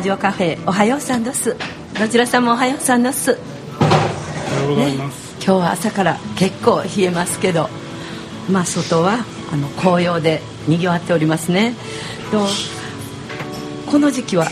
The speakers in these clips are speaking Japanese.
ラジオカフェおはようさんです。どちらさんもおはようさんです。おはようございます、ね、今日は朝から結構冷えますけどまあ外はあの紅葉で賑わっておりますね。とこの時期は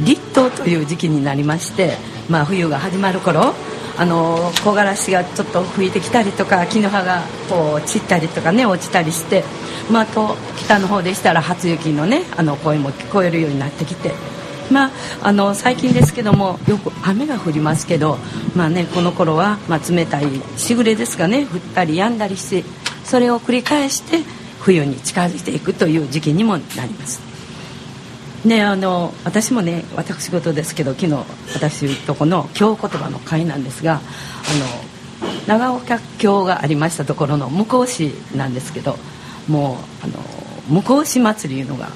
立冬という時期になりまして、まあ、冬が始まる頃あの木枯らしがちょっと吹いてきたりとか木の葉がこう散ったりとかね落ちたりして、まあ、と北の方でしたら初雪のねあの声も聞こえるようになってきて。まあ、あの最近ですけどもよく雨が降りますけど、まあね、この頃はまは、冷たいしぐれですがね降ったり止んだりしてそれを繰り返して冬に近づいていくという時期にもなります。ねあの私もね私事ですけど昨日私とこの京言葉の会なんですがあの長岡京がありましたところの向こう市なんですけどもうあの向市祭りいうのが、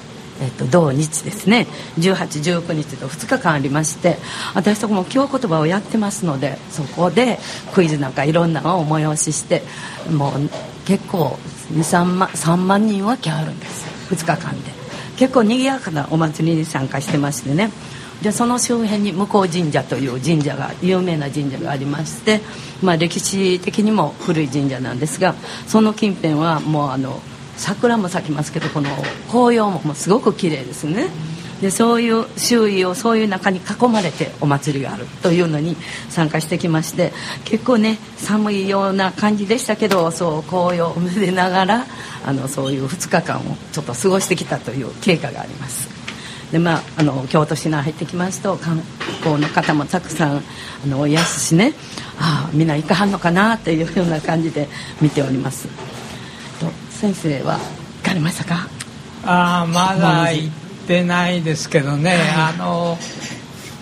えっと、同日ですね。1819日と2日間ありまして私とこも京言葉をやってますのでそこでクイズなんかいろんなのを催ししてもう結構23万3万人は来はるんです。2日間で。結構賑やかなお祭りに参加してましてね。でその周辺に向こう神社という神社が有名な神社がありまして、まあ、歴史的にも古い神社なんですがその近辺はもうあの桜も咲きますけどこの紅葉ももすごく綺麗ですね。でそういう周囲をそういう中に囲まれてお祭りがあるというのに参加してきまして結構ね寒いような感じでしたけどそう紅葉をめでながらあのそういう2日間をちょっと過ごしてきたという経過がありますでまあ、あの京都市内入ってきますと観光の方もたくさんあのおやすしねああみんな行かはんのかなというような感じで見ております先生は行かれましたか？ああまだ行ってないですけどね、はい、あの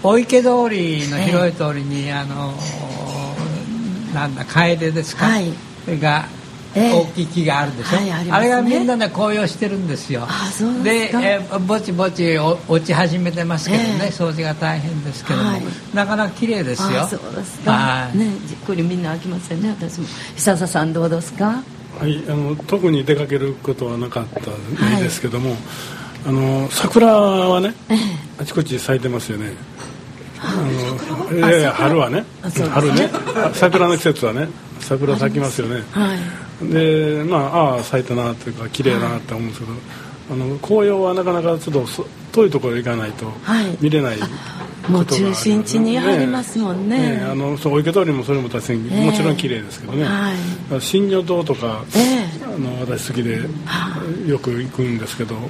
お池通りの広い通りに、えー、あのなんだ楓ですか、はい、が大きい木があるでしょ、はいあね、あれがみんなで紅葉してるんですよ。でえー、ぼちぼち落ち始めてますけどね、えー、掃除が大変ですけども、はい、なかなか綺麗ですよ。そうですか、はい、ねじっくりみんな飽きませんね私も。久笹さんどうですか？はいあの特に出かけることはなかったんですけども、あの桜はね、あちこち咲いてますよね。あのいやいや春はね。春ね。桜の季節はね。桜咲きますよね、はい、でまあああ咲いたなというか綺麗だなって思うんですけど、あの紅葉はなかなかちょっと遠いところへ行かないと見れない、もう中心地にありますもんね、ね、あのそうお池通りもそれも確かにもちろん綺麗ですけどね、はい、新女堂とか、えー、あの私好きでよく行くんですけど、はい、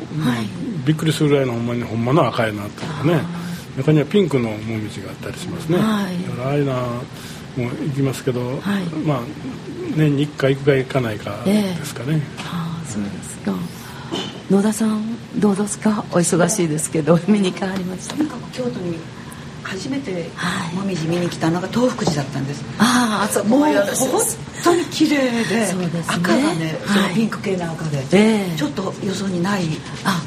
びっくりするぐらいのほんまにほんまの赤いなとかね中にはピンクの紅葉があったりしますね、はい、だからああいうのはもう行きますけど、はい、まあ年に1回行くか行かないかですかね、えー、ああそうですか。野田さんどうですか？お忙しいですけど 見に行かれました？京都に初めてもみじ見に来たのが東福寺だったんです。ああそこもう本当に綺麗で、ね、赤がねそのピンク系の赤で、はい、ちょっとよそにないあ。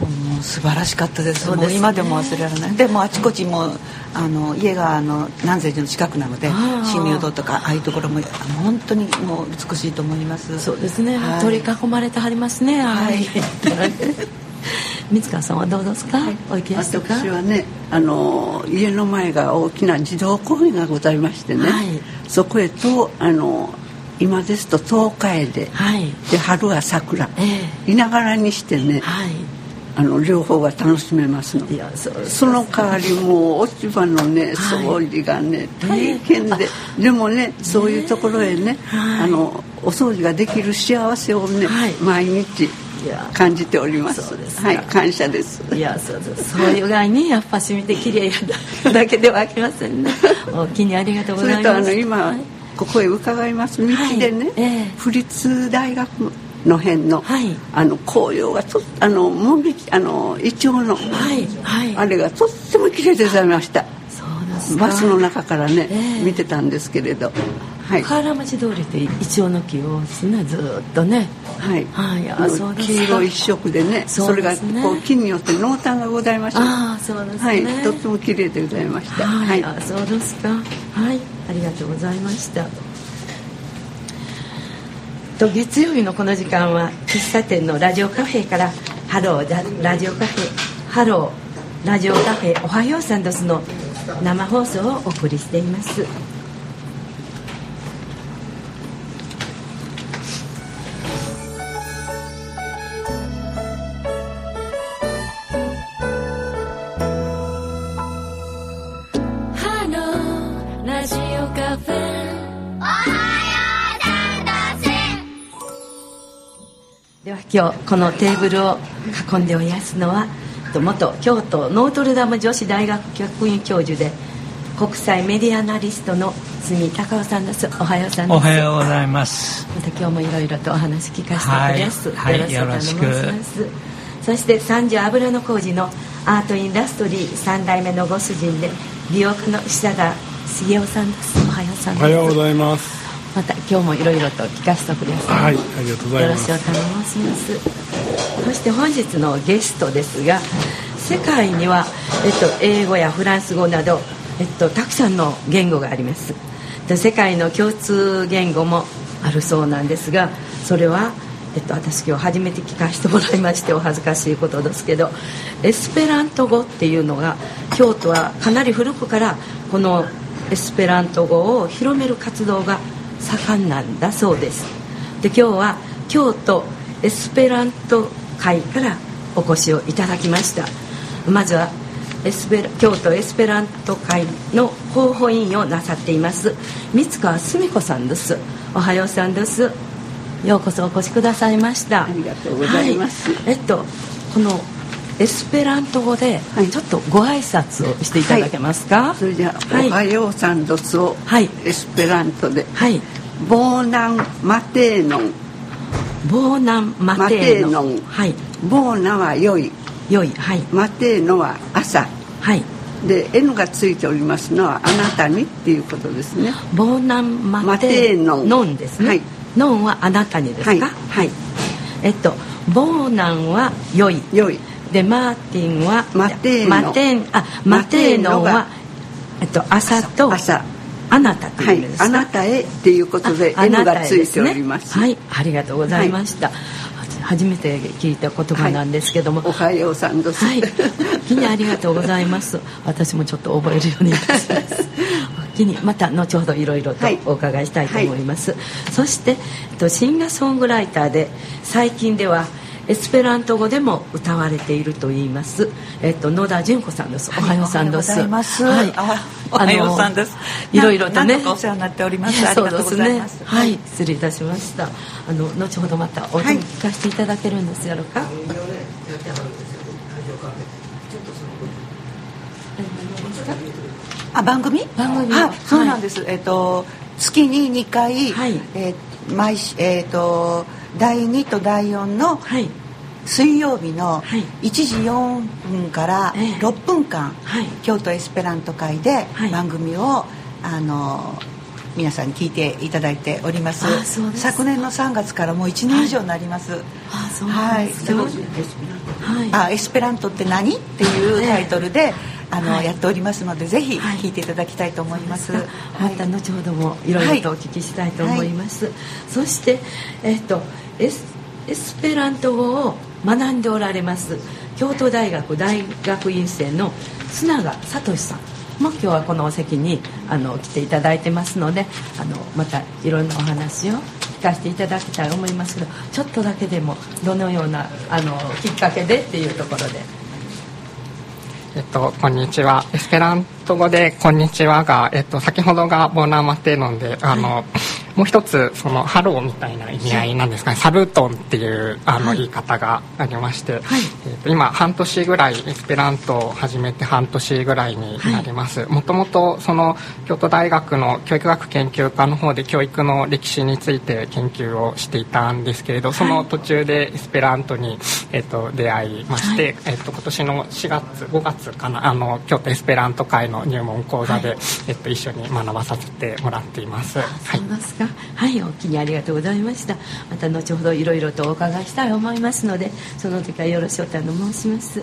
もう素晴らしかったです、ね、今でも忘れられない。でもあちこちもあの家があの南禅寺の近くなので新入堂とかああいうところも本当にもう美しいと思います。そうですね、はい、取り囲まれてはりますねはい 三川さんはどうですか、はい、お行きました私はねあの家の前が大きな児童公園がございましてね、はい、そこへとあの今ですと東海で。はい、で春は桜、えー、いながらにしてね、はい、あの両方が楽しめますの。いやその代わりもう落ち葉のね掃除がね、はい、大変で、でもねそういうところへね、あのお掃除ができる幸せをね、毎日感じております。はい感謝です。いやそうそうそういう具合にやっぱしみて綺麗やだけではありませんね。お気にありがとうございます。それとあの今、はい、ここへ伺います。道でね、はい。えー、府立大学の辺の、はい、あの紅葉がとあのもみあのイチョウの、はいはい、あれがとっても綺麗でございました。バスの中からね、えー、見てたんですけれど、はい、河原町通りでイチョウの木をねずっとね。はい、はい、あそうです黄色一色でねそれがこう木によって濃淡がございました。あそうですね、はい、とっても綺麗でございました。はい、あそうですか。はいありがとうございました。と月曜日のこの時間は喫茶店のラジオカフェからハローラジオカフェハローラジオカフェおはようサンドスの生放送をお送りしています今日このテーブルを囲んでおやすのは元京都ノートルダム女子大学客員教授で国際メディアアナリストの住高尾さんです。おはようさんです。おはようございます。また今日もいろいろとお話聞かせてくです、はい、よろしくお願いします。そして三条油の工事のアートインダストリー3代目のご主人で美容家の久田茂雄さんです。おはようさんおはようございますまた今日もいろいろと聞かせてください。はいありがとうございます。よろしくお願いします。そして本日のゲストですが世界には、えっと、英語やフランス語など、えっと、たくさんの言語があります。で世界の共通言語もあるそうなんですがそれは、えっと、私今日初めて聞かせてもらいましてお恥ずかしいことですけどエスペラント語っていうのが京都はかなり古くからこのエスペラント語を広める活動が盛んなんだそうです。で今日は京都エスペラント会からお越しをいただきました。まずはエスペ京都エスペラント会の広報委員をなさっています三川澄子さんです。おはようさんです。ようこそお越しくださいました。ありがとうございます、はい、えっとこのエスペラント語でちょっとご挨拶をしていただけますか、はい、それじゃあ、はい、おはようさんどすをエスペラントで、はい、ボーナンマテーノン。ボーナンマテーノン。はい。ボーナは良い。良い。はい。マテーノは朝。はい。で N がついておりますのはあなたにっていうことですね。ボーナンマテーノンノンですね、はい、ノンはあなたにですか？はい、はい、えっとボーナンは良い。良いでマーティンはマテーノ。マテンあマテーノはえっと朝と朝。あなたというあなたへっていうことで N がついております、ね、はいありがとうございました、はい、初めて聞いた言葉なんですけども、はい、おはようさんです、はい、気にありがとうございます。私もちょっと覚えるようにいたします。気にまた後ほどいろいろとお伺いしたいと思います、そしてシンガーソングライターで最近ではエスペラント語でも歌われていると言います。えっと野田純子さんです。おはようさんです。はい、はい、おはようさんです。いろいろとね。お世話になっております。ありがとうございます。はい、失礼いたしました。あの後ほどまたお聞かせていただけるんですやろうか？あ番組？番組はそうなんです、えっ、と月に2回、はい、えー、毎えっ、と第2と第4の水曜日の1時4分から6分間、京都エスペラント会で番組を、あの皆さんに聞いていただいております。昨年の3月からもう1年以上になります、はい、あそうはい、あエスペラントって何？っていうタイトルで、あの、はい、やっておりますのでぜひ聞いていただきたいと思います、はい、また後ほどもいろいろとお聞きしたいと思います、はい、そしてえっとエスエスペラント語を学んでおられます京都大学大学院生の須永聡さんも今日はこのお席にあの来ていただいてますのであのまたいろんなお話を聞かせていただきたいと思いますけどちょっとだけでもどのようなあのきっかけでっていうところで。えっと、こんにちは。エスペラント語で、こんにちはが、えっと、先ほどが Bonan matenon で、あの、はいもう一つそのハローみたいな意味合いなんですかね。 Saluton っていうあの言い方がありまして、はい、えー、と今半年ぐらいエスペラントを始めて半年ぐらいになります。もともとその京都大学の教育学研究科の方で教育の歴史について研究をしていたんですけれどその途中でエスペラントに、えー、と出会いまして、はい、えー、と今年の4月5月かなあの京都エスペラント会の入門講座で、はい、えー、と一緒に学ばさせてもらっています。はいか？はいお気にありがとうございました。また後ほどいろいろとお伺いしたいと思いますのでその時はよろしくお頼申します。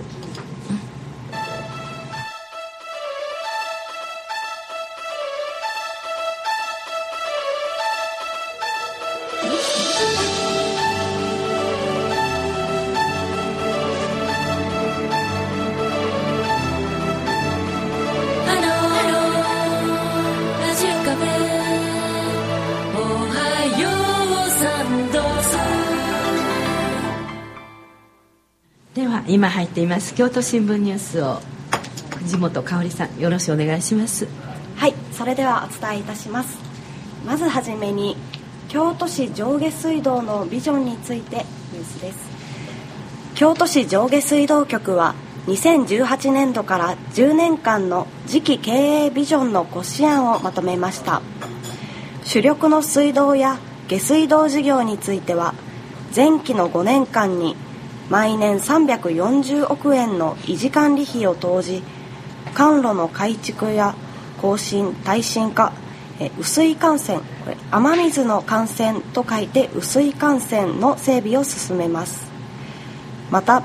今入っています。京都新聞ニュースを藤本香里さんよろしくお願いします。はいそれではお伝えいたします。まずはじめに京都市上下水道のビジョンについてニュースです。京都市上下水道局は2018年度から10年間の次期経営ビジョンの骨子案をまとめました。主力の水道や下水道事業については前期の5年間に毎年340億円の維持管理費を投じ管路の改築や更新耐震化え雨水幹線雨水の幹線と書いて雨水幹線の整備を進めます。また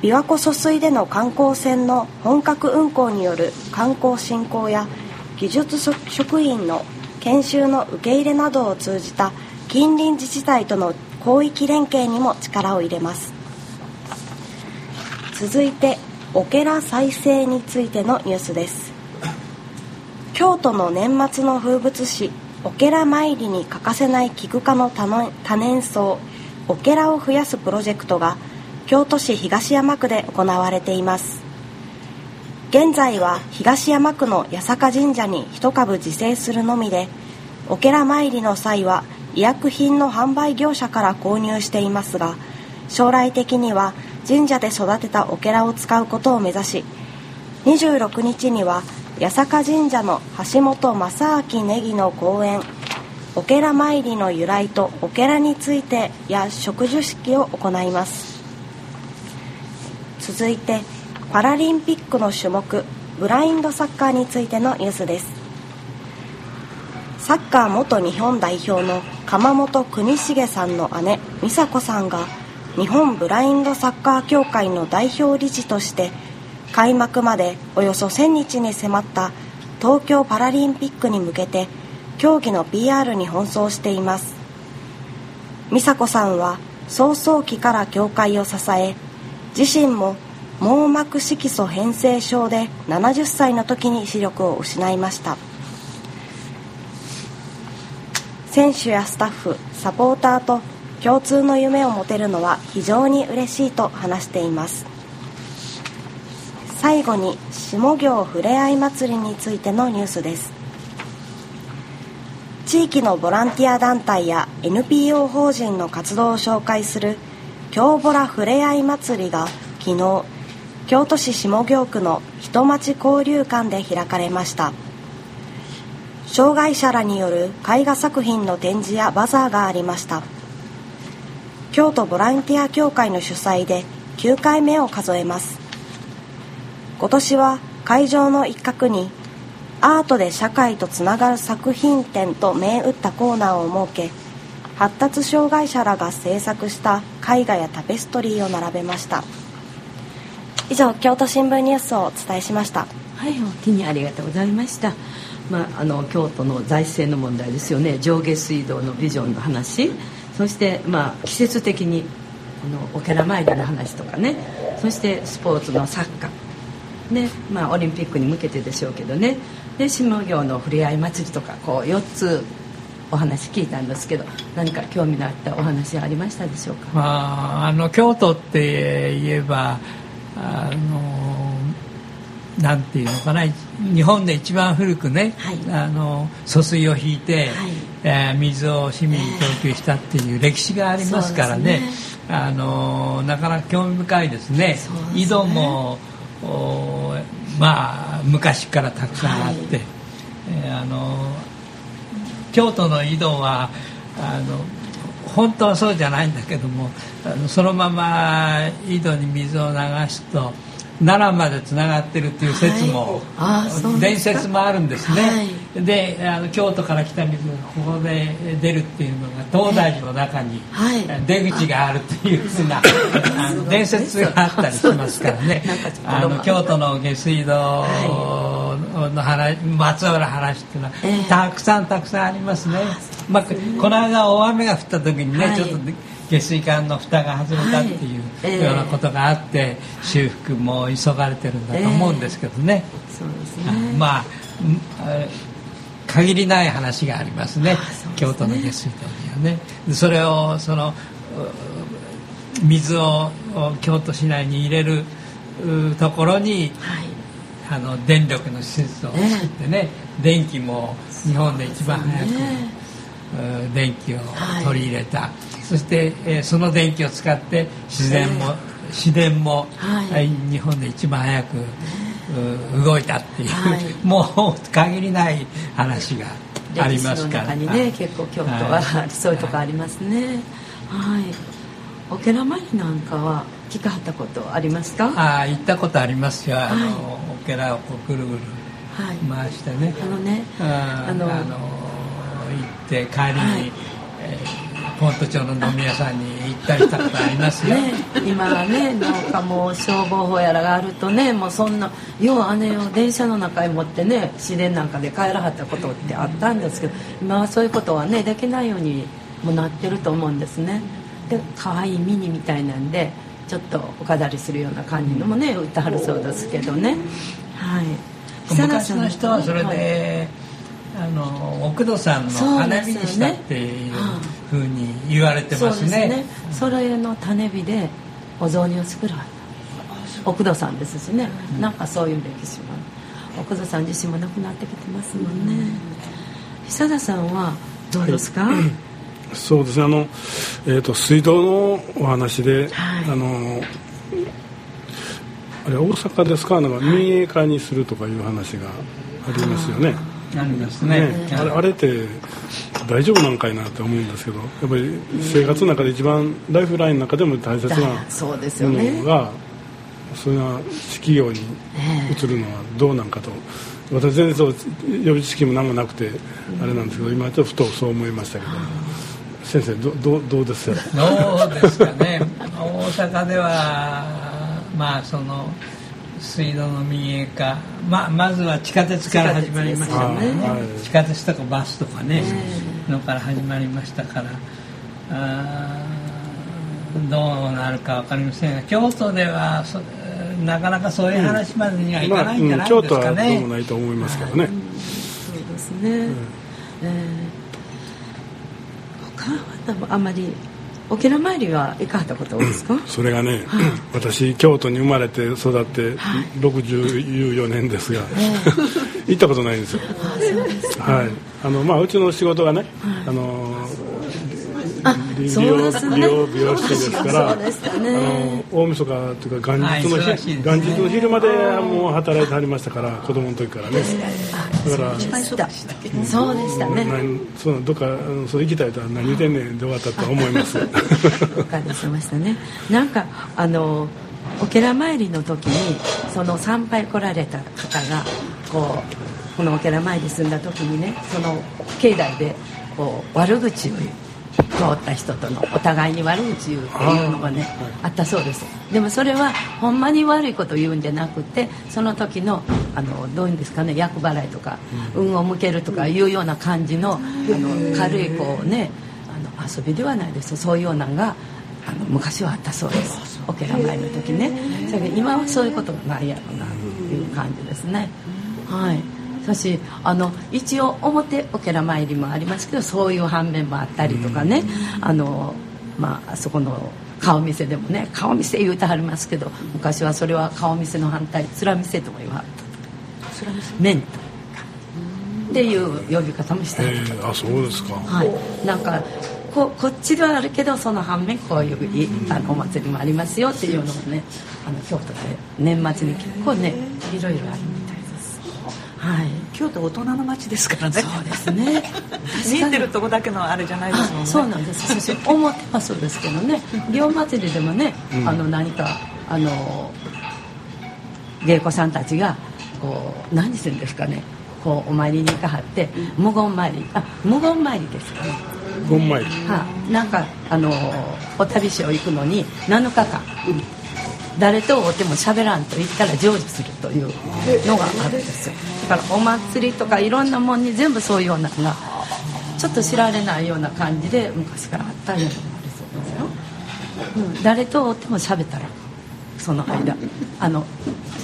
琵琶湖疎水での観光船の本格運航による観光振興や技術職員の研修の受け入れなどを通じた近隣自治体との広域連携にも力を入れます。続いてオケラ再生についてのニュースです。京都の年末の風物詩オケラ参りに欠かせない菊科の多年草オケラを増やすプロジェクトが京都市東山区で行われています。現在は東山区の八坂神社に一株自生するのみでオケラ参りの際は医薬品の販売業者から購入していますが将来的には神社で育てたオケラを使うことを目指し26日には八坂神社の橋本正明ネギの公演おけら参りの由来とおけらについてや植樹式を行います。続いてパラリンピックの種目ブラインドサッカーについてのニュースです。サッカー元日本代表の鎌本邦重さんの姉美佐子さんが日本ブラインドサッカー協会の代表理事として開幕までおよそ1000日に迫った東京パラリンピックに向けて競技の PR に奔走しています。美佐子さんは早々期から協会を支え自身も網膜色素変性症で70歳の時に視力を失いました。選手やスタッフサポーターと共通の夢を持てるのは非常に嬉しいと話しています。最後に下行ふれあい祭りについてのニュースです。地域のボランティア団体や NPO 法人の活動を紹介する京ボラふれあい祭りが昨日京都市下京区の人町交流館で開かれました。障害者らによる絵画作品の展示やバザーがありました。京都ボランティア協会の主催で9回目を数えます。今年は会場の一角にアートで社会とつながる作品展と銘打ったコーナーを設け発達障害者らが制作した絵画やタペストリーを並べました。以上京都新聞ニュースをお伝えしました。はいお気にありがとうございました。まあ、あの京都の財政の問題ですよね。上下水道のビジョンの話。そして、まあ、季節的にこのお寺参りの話とかね。そしてスポーツのサッカー。ねまあ、オリンピックに向けてでしょうけどね。で下行のふれあい祭りとかこう4つお話聞いたんですけど何か興味のあったお話ありましたでしょうか、まあ、あの京都って言えばあのなんていうのかな。日本で一番古くね、はい、あの疎水を引いて、はい、えー、水を市民に供給したっていう歴史がありますからね。ね、あのなかなか興味深いですね。ね。井戸もまあ昔からたくさんあって、はい、えー、あの京都の井戸はあの本当はそうじゃないんだけどもあのそのまま井戸に水を流すと奈良までつながってるっていう説も、はい、伝説もあるんですね、はい、であの京都から来た水がここで出るっていうのが東大寺の中に出口があるっていうふうな、あの伝説があったりしますからね。あの京都の下水道の話まつわる話っていうのは、たくさんたくさんありますね。まあ、この間大雨が降った時にね、ちょっと下水管の蓋が外れたっていうようなことがあって、修復も急がれてるんだと思うんですけどね。そうですね。まあ限りない話がありますね、ね、京都の下水道にはね。それをその水を京都市内に入れるところに、はい、あの電力の施設を作ってね、えー、電気も日本で一番早く、ね、電気を取り入れた、はい、そして、えー、その電気を使って自然も、えー、自然も、はい、日本で一番早く、動いたっていう、もう限りない話がありますから。歴史の中にね、結構京都は、そういうとこありますね。はい。オケラマリなんかは聞かはったことありますか？ああ行ったことありますよ、はい、あのオケラをこうぐるぐる回してね、はい、あのねあのあの行って帰りに、はい、えー、ポント町の飲み屋さんに行ったりしたことありますよ、ね、今はねなんかもう消防法やらがあるとねもうそんな要は姉を電車の中へ持ってね市電なんかで帰らはったことってあったんですけど今はそういうことはねできないようにもなってると思うんですね。で可愛いミニみたいなんでちょっとお飾りするような感じのもね売ってはるそうですけどね。はい。昔の人はそれで、はい、あの奥戸さんの花火にしたっていうふうに言われてますね。そうですね。それの種火でお雑煮を作る奥戸さんですしね、うん、なんかそういう歴史も奥戸さん自身も亡くなってきてますもんね、久田さんはどうですか、はい。そうですね。あの、えーと、水道のお話で、はい、あのあれ大阪ですか？なんか民営化にするとかいう話がありますよね。ありますね、ね、あれあれって大丈夫なんかいなって思うんですけどやっぱり生活の中で一番ライフラインの中でも大切なものがそれが企業に移るのはどうなんかと。私全然そう予備知識も何もなくてあれなんですけど今ちょっとふとそう思いましたけど。先生どどどうです？どうですかね。大阪ではまあその水道の民営化、ままずは地下鉄から始まりましたね。地下鉄とかバスとかね、のから始まりましたから。あどうなるか分かりませんが京都ではそなかなかそういう話までにはいかないんじゃないですかね、まあうん、京都はどうもないと思いますけどね、はい、そうですね、うん、えーあんまり沖縄参りは行かはったことですか、うん、それがね、はい、私京都に生まれて育って64年ですが、はい、行ったことないんですよ。はい。あのまあうちの仕事がね、はい、あの美容美容美容師ですから、ね、あの大晦日というか元日の日、はい、元日の昼までもう働いてはりましたから子供の時からね。だからそうでしたね。そうどっかそう行きたいとは何言うてんねんで終わったと思います。おかりしましたね。なんかあのお寺参りの時にその参拝来られた方がこうこのお寺参り住んだ時にねその境内でこう悪口を言う通った人とのお互いに悪口言うっていうのがねあったそうです。でもそれはほんまに悪いこと言うんじゃなくてその時のあのどういうんですかね厄払いとか運を向けるとかいうような感じのあの軽いこうねあの遊びではないです。そういうようなのがあの昔はあったそうです。お寺前の時ね。それ今はそういうことがないやろうなという感じですね。はい私あの一応表お寺参りもありますけどそういう反面もあったりとかね、あのまあそこの顔見せでもね顔見せ言うてはりますけど昔はそれは顔見せの反対面見せとも言わはったメントっていう呼び方もしたりとか、あそうですか。はい。なんかここっちではあるけどその反面こういうあのお祭りもありますよっていうのもねあの京都で年末に結構ねいろいろありますはい、京都大人の街ですからね。そうですね。見えてるとこだけのあれじゃないですもんね。そうなんです。思ってはそう。ですけどね。祇祭りでもね、うん、あの何かあの芸妓さんたちがこう何するんですかね。こうお参りに行かはって無言参り。あ無言参りですかね。無言参り。はなんかあのお旅所行くのに7日間、誰と会っても喋らんと言ったら成就するというのがあるんですよ。だからお祭りとかいろんなもんに全部そういうようなのがちょっと知られないような感じで昔からあったようなのがありそうですよ、うん、誰と会っても喋ったらその間あの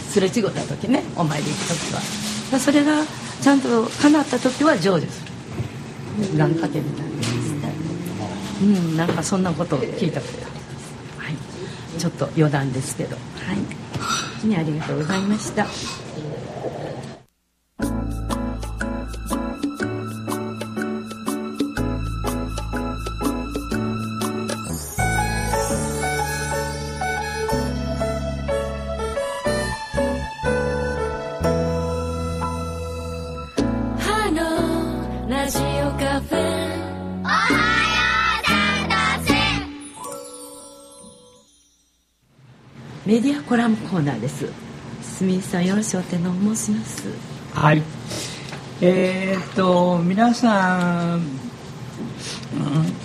すれ違った時ねお参り行く時は。それがちゃんと叶った時は成就する。願掛けみたいなですねうんなんかそんなことを聞いたことありますはいちょっと余談ですけどはいありがとうございました。コラムコーナーです。住井さんよろしくお手の申します。はい。えー、っと皆さん、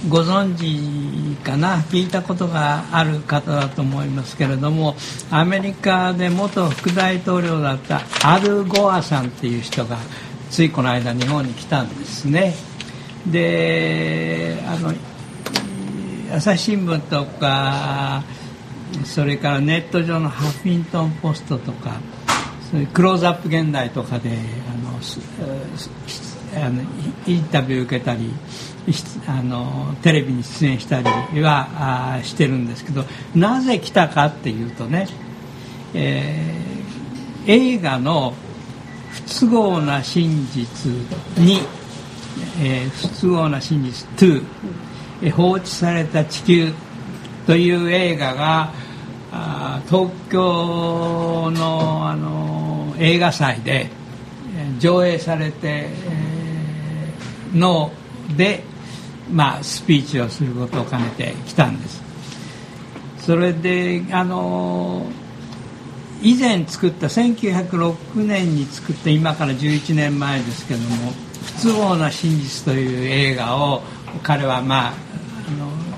ご存知かな？聞いたことがある方だと思いますけれどもアメリカで元副大統領だったアル・ゴアさんっていう人がついこの間日本に来たんですね。であの朝日新聞とかそれからネット上のハフィントン・ポストとかそういうクローズアップ現代とかであのあのインタビュー受けたりあのテレビに出演したりはあしてるんですけどなぜ来たかっていうとね、えー、映画の「不都合な真実に」えー、不都合な真実2」放置された地球」という映画が東京のあの映画祭で上映されてので、まあ、スピーチをすることを兼ねてきたんです。それであの以前作った1906年に作った今から11年前ですけども「不都合な真実」という映画を彼はまああの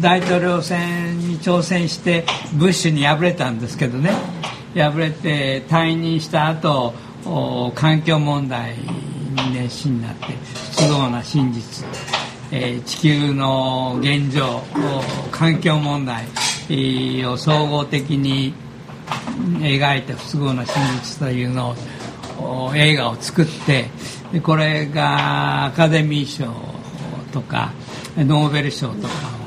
大統領選に挑戦してブッシュに敗れたんですけどね。敗れて退任した後環境問題に熱心になって不都合な真実、えー、地球の現状環境問題を総合的に描いた不都合な真実というのを映画を作ってこれがアカデミー賞とかノーベル賞とか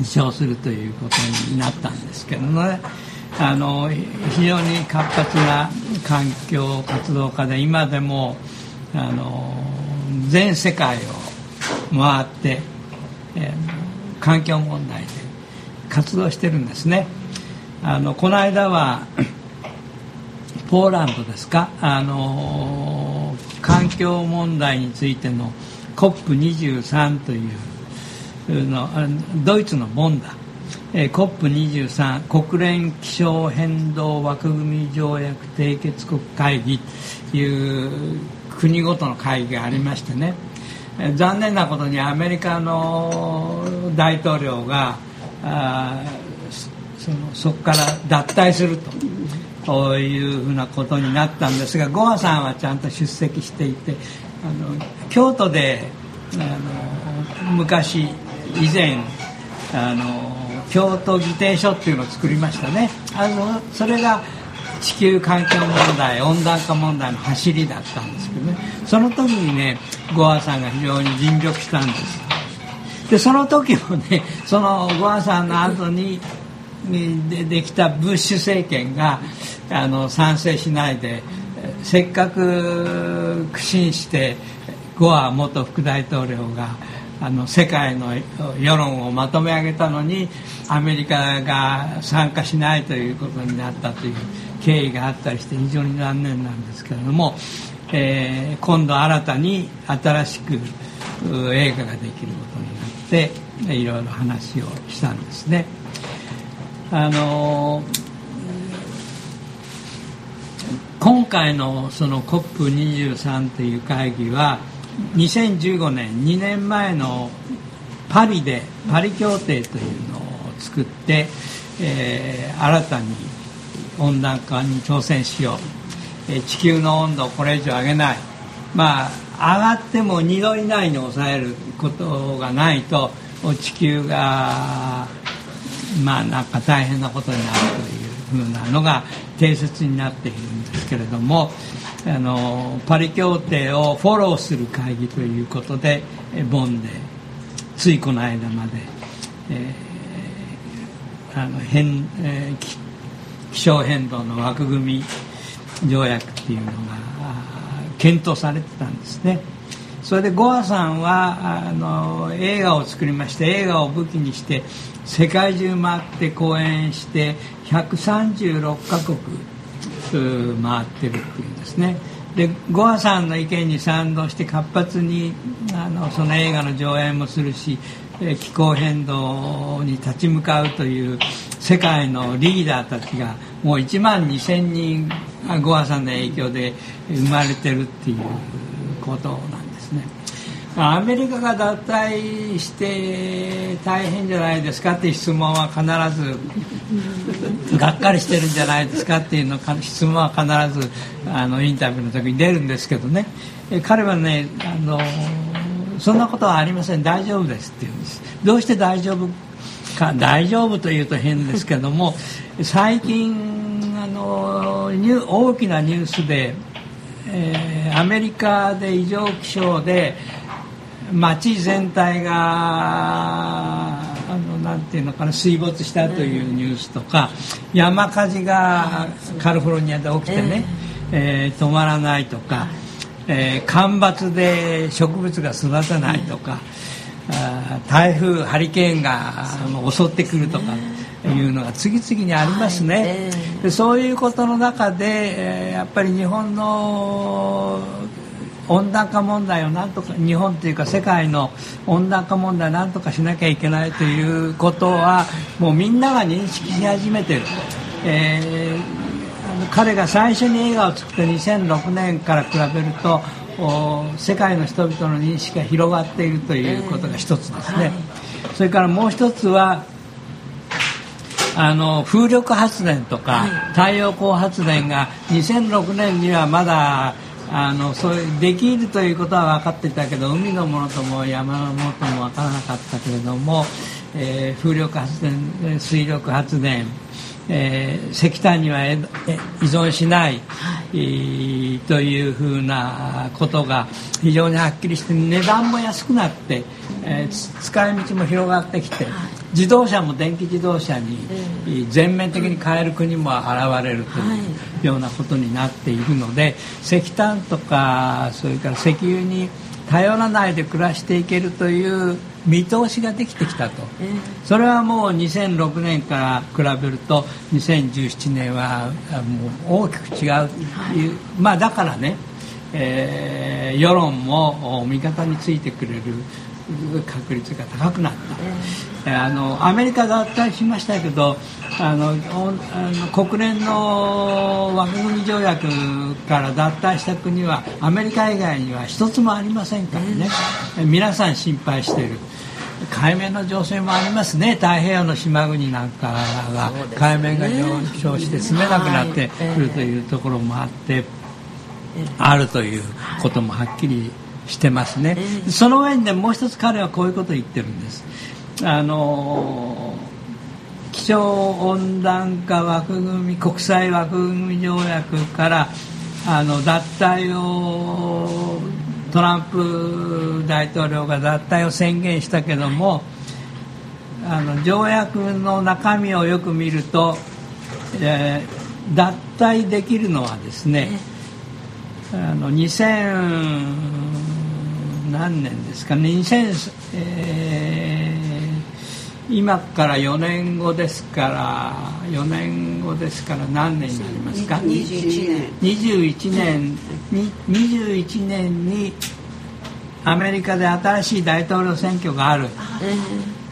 受賞するということになったんですけどね。あの非常に活発な環境活動家で今でもあの全世界を回って、えー、環境問題で活動してるんですね。あのこの間はポーランドですか？あの環境問題についての COP23 というのドイツのボンダ、えー、COP23 国連気象変動枠組み条約締結国会議という国ごとの会議がありましてね、えー、残念なことにアメリカの大統領がそのそこから脱退すると。いうふうなことになったんですがゴアさんはちゃんと出席していてあの京都であの昔以前あの京都議定書っていうのを作りましたね。あのそれが地球環境問題温暖化問題の走りだったんですけどね。その時にねゴアさんが非常に尽力したんです。でその時もねそのゴアさんの後にでできたブッシュ政権があの賛成しないでせっかく苦心してゴア元副大統領があの世界の世論をまとめ上げたのにアメリカが参加しないということになったという経緯があったりして非常に残念なんですけれども、えー、今度新たに新しく映画ができることになっていろいろ話をしたんですね。あの今回のその COP23 という会議は2015年2年前のパリでパリ協定というのを作って、えー、新たに温暖化に挑戦しよう、えー、地球の温度をこれ以上上げない。まあ上がっても2度以内に抑えることがないと地球がまあなんか大変なことになるというふうなのが定説になっているんですけれどもあのパリ協定をフォローする会議ということでボンでついこの間まで、えー、あの変、えー、気象変動の枠組み条約っていうのが検討されてたんですね。それでゴアさんはあの映画を作りまして映画を武器にして世界中回って公演して136カ国回ってるっていう。ですねでゴアさんの意見に賛同して活発にあのその映画の上演もするし気候変動に立ち向かうという世界のリーダーたちがもう1万2000人ゴアさんの影響で生まれてるっていうことなんですね。アメリカが脱退して大変じゃないですかっていう質問は必ずがっかりしてるんじゃないですかっていうの質問は必ずあのインタビューの時に出るんですけどね。彼はねあのそんなことはありません。大丈夫ですって言うんです。どうして大丈夫か大丈夫というと変ですけども最近あの大きなニュースで、えー、アメリカで異常気象で街全体があのなんていうのかな水没したというニュースとか山火事がカリフォルニアで起きてね、えー、止まらないとか、えー、干ばつで植物が育たないとか、台風ハリケーンが襲ってくるとか。いうのが次々にありますね、でそういうことの中で、えー、やっぱり日本の温暖化問題をなんとか日本というか世界の温暖化問題をなんとかしなきゃいけないということはもうみんなが認識し始めてる、えー、彼が最初に映画を作って2006年から比べると世界の人々の認識が広がっているということが一つですね、それからもう一つはあの風力発電とか太陽光発電が2006年にはまだあのそういうできるということは分かっていたけど海のものとも山のものとも分からなかったけれども、えー、風力発電水力発電、えー、石炭には依存しない、はい、というふうなことが非常にはっきりして値段も安くなって、えー、使い道も広がってきて。はい自動車も電気自動車に全面的に変える国も現れるというようなことになっているので石炭とかそれから石油に頼らないで暮らしていけるという見通しができてきたと。それはもう2006年から比べると2017年はもう大きく違うというまあだからね、えー、世論も味方についてくれる確率が高くなった、えー、あのアメリカ脱退しましたけどあのあの国連の枠組み条約から脱退した国はアメリカ以外には一つもありませんからね、えー、皆さん心配している。海面の情勢もありますね。太平洋の島国なんかが海面が上昇して住めなくなってくるというところもあってあるということもはっきりしてますね、その上にねもう一つ彼はこういうことを言ってるんです。あの気象温暖化枠組み国際枠組み条約からあの脱退をトランプ大統領が脱退を宣言したけどもあの条約の中身をよく見ると、えー、脱退できるのはですねあの2000何年ですか？ね2000、えー、今から4年後ですから4年後ですから何年になりますか？21年。21年。に21年にアメリカで新しい大統領選挙がある、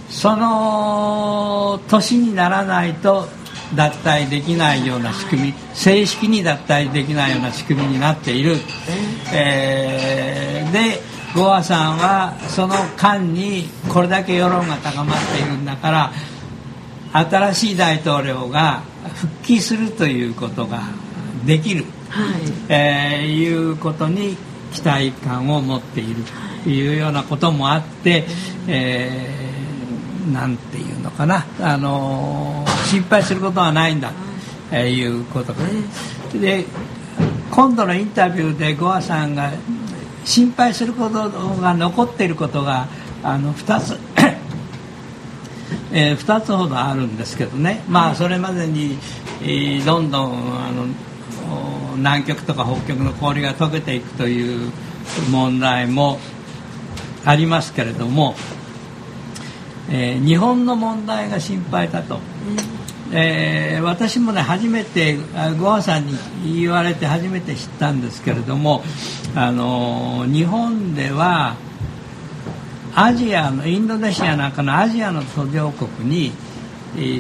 その年にならないと脱退できないような仕組み正式に脱退できないような仕組みになっている、えー、でゴアさんはその間にこれだけ世論が高まっているんだから新しい大統領が復帰するということができる、はい。えー、いうことに期待感を持っているとい。うようなこともあって、えー、なんていうのかな、あのー、心配することはないんだということ。で今度のインタビューでゴアさんが心配することが残っていることがあの2つえー、2つほどあるんですけどね、まあ、それまでに、えー、どんどんあの南極とか北極の氷が溶けていくという問題もありますけれども、えー、日本の問題が心配だと。えー、私もね初めてゴアさんに言われて初めて知ったんですけれども、あの日本ではアジアのインドネシアなんかのアジアの途上国に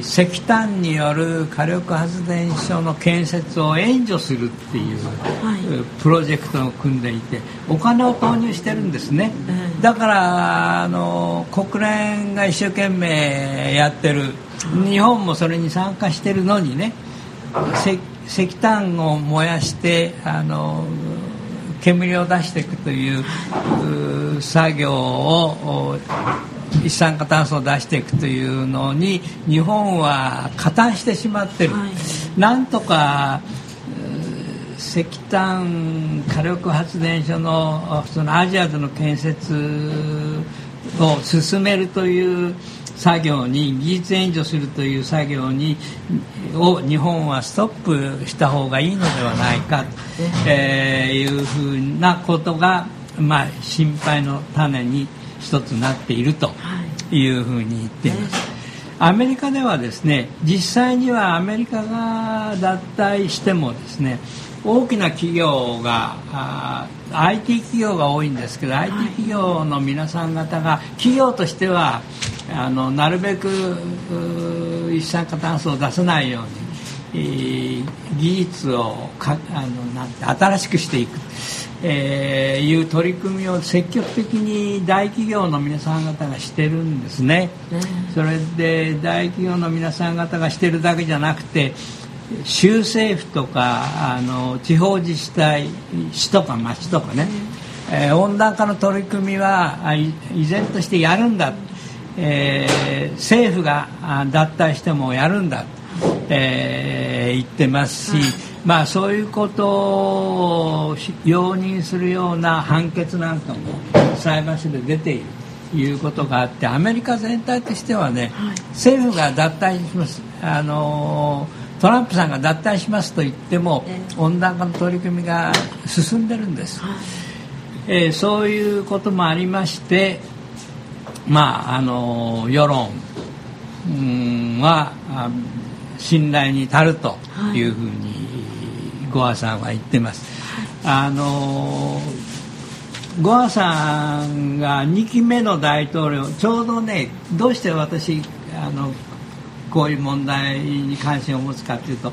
石炭による火力発電所の建設を援助するっていう、プロジェクトを組んでいてお金を投入してるんですね、だからあの国連が一生懸命やってる。日本もそれに参加してるのにね石炭を燃やしてあの煙を出していくという作業を一酸化炭素を出していくというのに日本は加担してしまってる、はい、なんとか石炭火力発電所のそのアジアでの建設を進めるという作業に技術援助するという作業にを日本はストップした方がいいのではないかと、えー、いうふうなことが、まあ、心配の種に一つなっているというふうに言っています。アメリカではですね実際にはアメリカが脱退してもですね大きな企業が IT 企業が多いんですけど、はい、IT 企業の皆さん方が企業としてはあのなるべく一酸化炭素を出さないように、えー、技術をかあのなんて新しくしていく。えー、いう取り組みを積極的に大企業の皆さん方がしてるんですね、それで大企業の皆さん方がしてるだけじゃなくて州政府とかあの地方自治体市とか町とかね、えー、温暖化の取り組みは依然としてやるんだ、えー、政府が脱退してもやるんだ、えー、言ってますし、まあ、そういうことを容認するような判決なんかも裁判所で出ているということがあってアメリカ全体としてはね、はい、政府が脱退します。あのトランプさんが脱退しますと言っても、えー、温暖化の取り組みが進んでるんです、はい、えー、そういうこともありましてまああの世論は信頼に足るとい。うふうにゴアさんは言ってます。あのゴアさんが2期目の大統領ちょうどねどうして私あのこういう問題に関心を持つかというと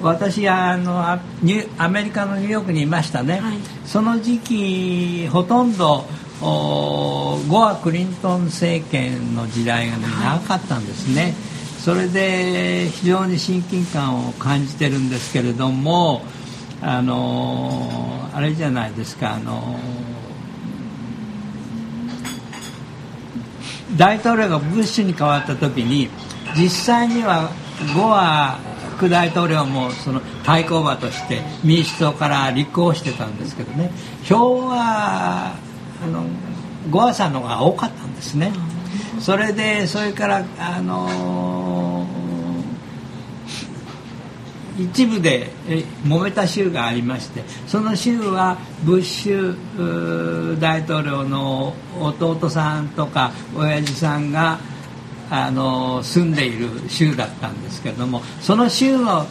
私あのアメリカのニューヨークにいましたね、はい、その時期ほとんどゴア・クリントン政権の時代が、ね、長かったんですね。それで非常に親近感を感じてるんですけれどもあのあれじゃないですかあの大統領がブッシュに変わった時に実際にはゴア副大統領もその対抗馬として民主党から立候補してたんですけどね票はあのゴアさんの方が多かったんですね。それでそれからあの、一部で揉めた州がありましてその州はブッシュ大統領の弟さんとか親父さんがあの住んでいる州だったんですけれどもその州の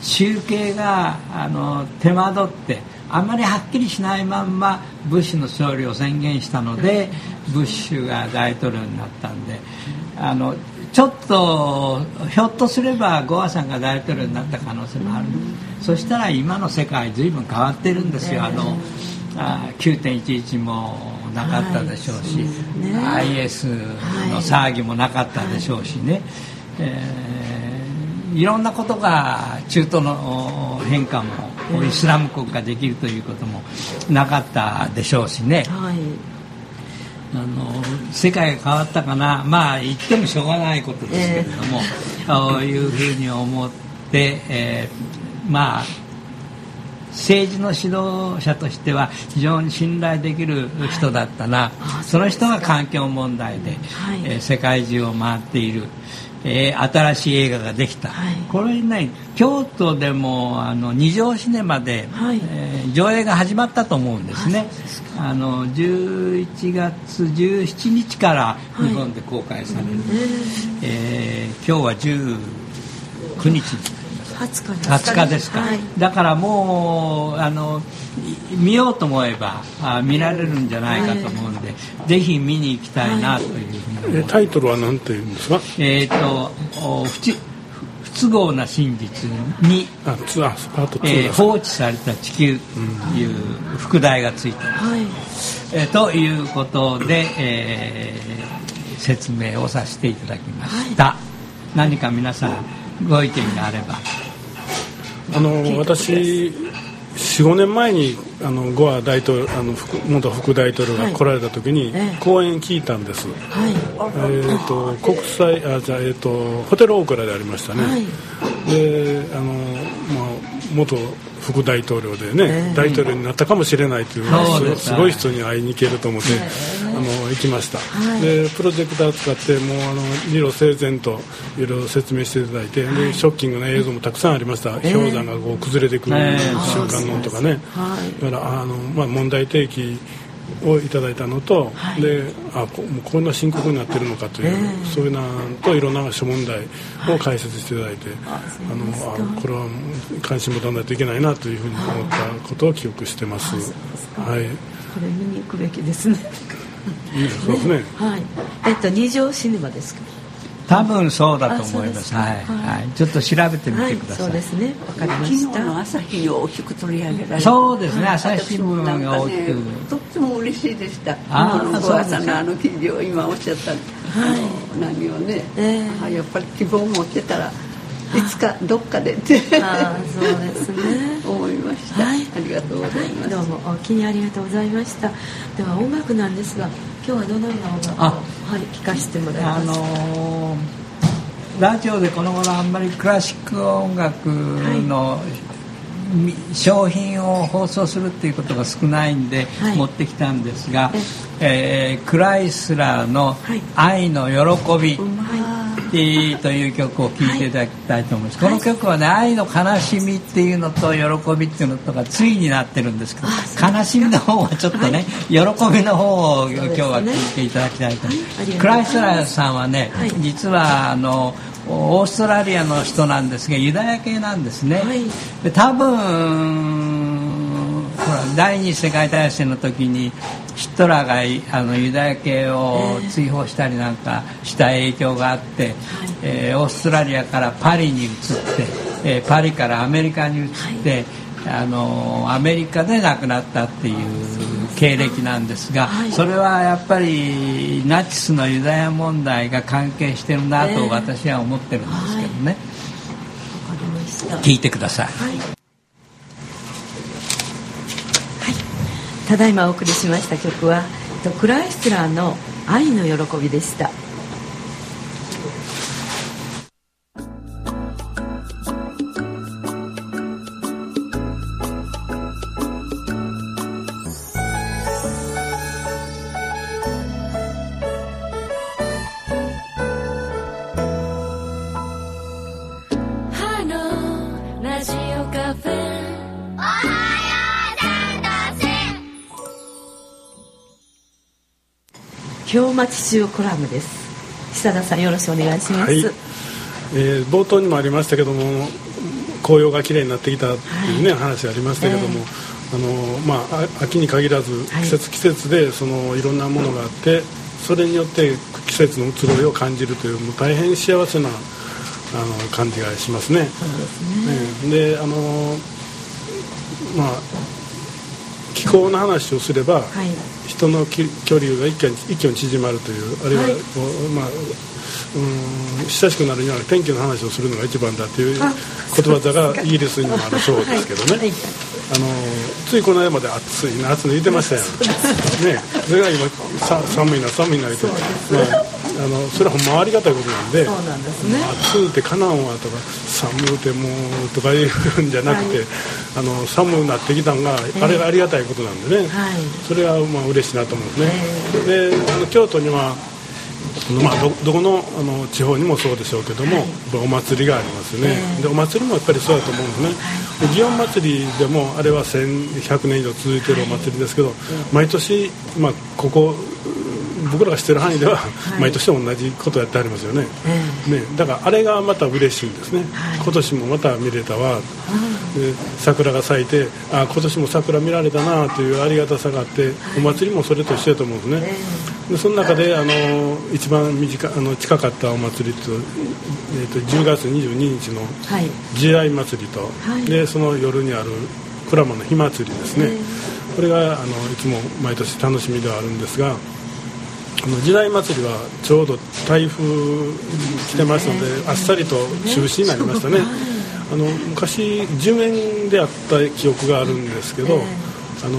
集計があの手間取ってあまりはっきりしないまんまブッシュの勝利を宣言したのでブッシュが大統領になったんであのちょっとひょっとすればゴアさんが大統領になった可能性もある。そしたら今の世界随分変わってるんですよ。あのあ9.11もなかったでしょうし、はい、IS の騒ぎもなかったでしょうしね、はい、えー、いろんなことが中東の変化もイスラム国ができるということもなかったでしょうしね、はい、あの世界が変わったかな。まあ言ってもしょうがないことですけれども、えー、そういうふうに思って、えー、まあ政治の指導者としては非常に信頼できる人だったな、はい、その人が環境問題で、はい、えー、世界中を回っている。えー、新しい映画ができた、はい、これね京都でもあの二条シネマで、はい、えー、上映が始まったと思うんですね、あの11月17日から日本で公開される、はい、えー、今日は19日20日20日ですか、はい、だからもうあの見ようと思えばあ見られるんじゃないかと思うんで、はい、ぜひ見に行きたいなというふうに、タイトルは何ていうんですか？えっ、ー、と不都合な真実にあツアースパートえー、放置された地球という副題がついてます、はい。えー、ということで、えー、説明をさせていただきました、はい、何か皆さんご意見があれば。あの私45年前にあのゴア大統領あの元副大統領が来られた時に、講演聞いたんです、はい、えーと、国際あじゃあ、えーと、ホテルオークラでありましたね、はい、であの、まあ、元副大統領でね、大統領になったかもしれないというすごい人に会いに行けると思って、あの行きました、はい、でプロジェクター使ってもうあの理路整然といろいろ説明していただいて、でショッキングな映像もたくさんありました、氷山がこう崩れてくる瞬間のとかね、だからあの、まあ、問題提起をいただいたのと、はい、であここんな深刻になってるのかという、えー、そういうなといろんな諸問題を解説していただいて、はい、あのあこれは関心持たないといけないなというふうに思ったことを記憶してます。はい、これ見に行くべきですね。そうですね。はい。えっと二条シネマですか。多分そうだと思います。はい、はい、ちょっと調べてみてください。そうですね。わかりました。の朝日に大きく取り上げられそうですね。朝日新聞が大きく、とっても嬉しいでした。あの小朝のあの記事を今おっしゃった、はい、何をね、えー、やっぱり希望を持ってたら。いつかどっかでってあそうですね。思いました、はい、ありがとうございます、どうもお気にありがとうございました。では音楽なんですが今日はどのような音楽をはい聞かせてもらいますか、あのー、ラジオでこの頃あんまりクラシック音楽の、はい。商品を放送するっていうことが少ないんで、持ってきたんですが、えー、クライスラーの「愛の喜び」という曲を聴いていただきたいと思います、この曲はね愛の悲しみっていうのと喜びっていうのとが対になってるんですけど悲しみの方はちょっとね、喜びの方を今日は聴いていただきたいと思います、クライスラーさんはね、実はあのオーストラリアの人なんですがユダヤ系なんですね、多分第二次世界大戦の時にヒットラーがあのユダヤ系を追放したりなんかした影響があって、えー、えー、オーストラリアからパリに移って、えー、パリからアメリカに移って、はい。あのアメリカで亡くなったっていう経歴なんですが、それはやっぱりナチスのユダヤ問題が関係してるなと私は思ってるんですけどね、聞いてください、はい、ただいまお送りしました曲はクライスラーの「愛の喜び」でした。町中コラムです。久田さんよろしくお願いします、はい、えー、冒頭にもありましたけども紅葉が綺麗になってきたっていうね、はい、話ありましたけども、えー、あのまあ秋に限らず季節、季節でそのいろんなものがあってそれによって季節の移ろいを感じるというもう大変幸せなあの感じがしますね。そうですね、であのまあ気候の話をすれば、はい、人の距離が一気に一気に縮まるというあるいは、はい、まあうん親しくなるには天気の話をするのが一番だという言葉がイギリスにもあるそうですけどね、はい、あのついこの間まで暑いな暑いの言ってましたよね。それが今さ寒いな寒いな言って、まああのそれはほんまありがたいことなんでそうなんですね。暑うてかなんわとか寒うてもうとか言うんじゃなくて、はい、あの寒くなってきたんが、あれがありがたいことなんでね、はい、それはまあ嬉しいなと思うんですね、であの京都にはまあ、どどこのあの地方にもそうでしょうけども、はい、お祭りがありますね、えー、でお祭りもやっぱりそうだと思うんですね、はい、祇園祭りでもあれは1100年以上続いてい。るお祭りですけど、はい、毎年、まあ、ここ僕らが知ってる範囲では、毎年同じことやってありますよね。えー、ねだからあれがまた嬉しいんですね、今年もまた見れたわ、で桜が咲いてあ今年も桜見られたなというありがたさがあってお祭りもそれと一緒だと思うんですね、でその中であの一番短あの近かったお祭りと,、えーと、10月22日の慈愛祭りと、はい、でその夜にある鞍馬の火祭りですね、これがあのいつも毎年楽しみではあるんですが時代祭りはちょうど台風来てますので、あっさりと中止になりましたね、あの昔10円であった記憶があるんですけど、あの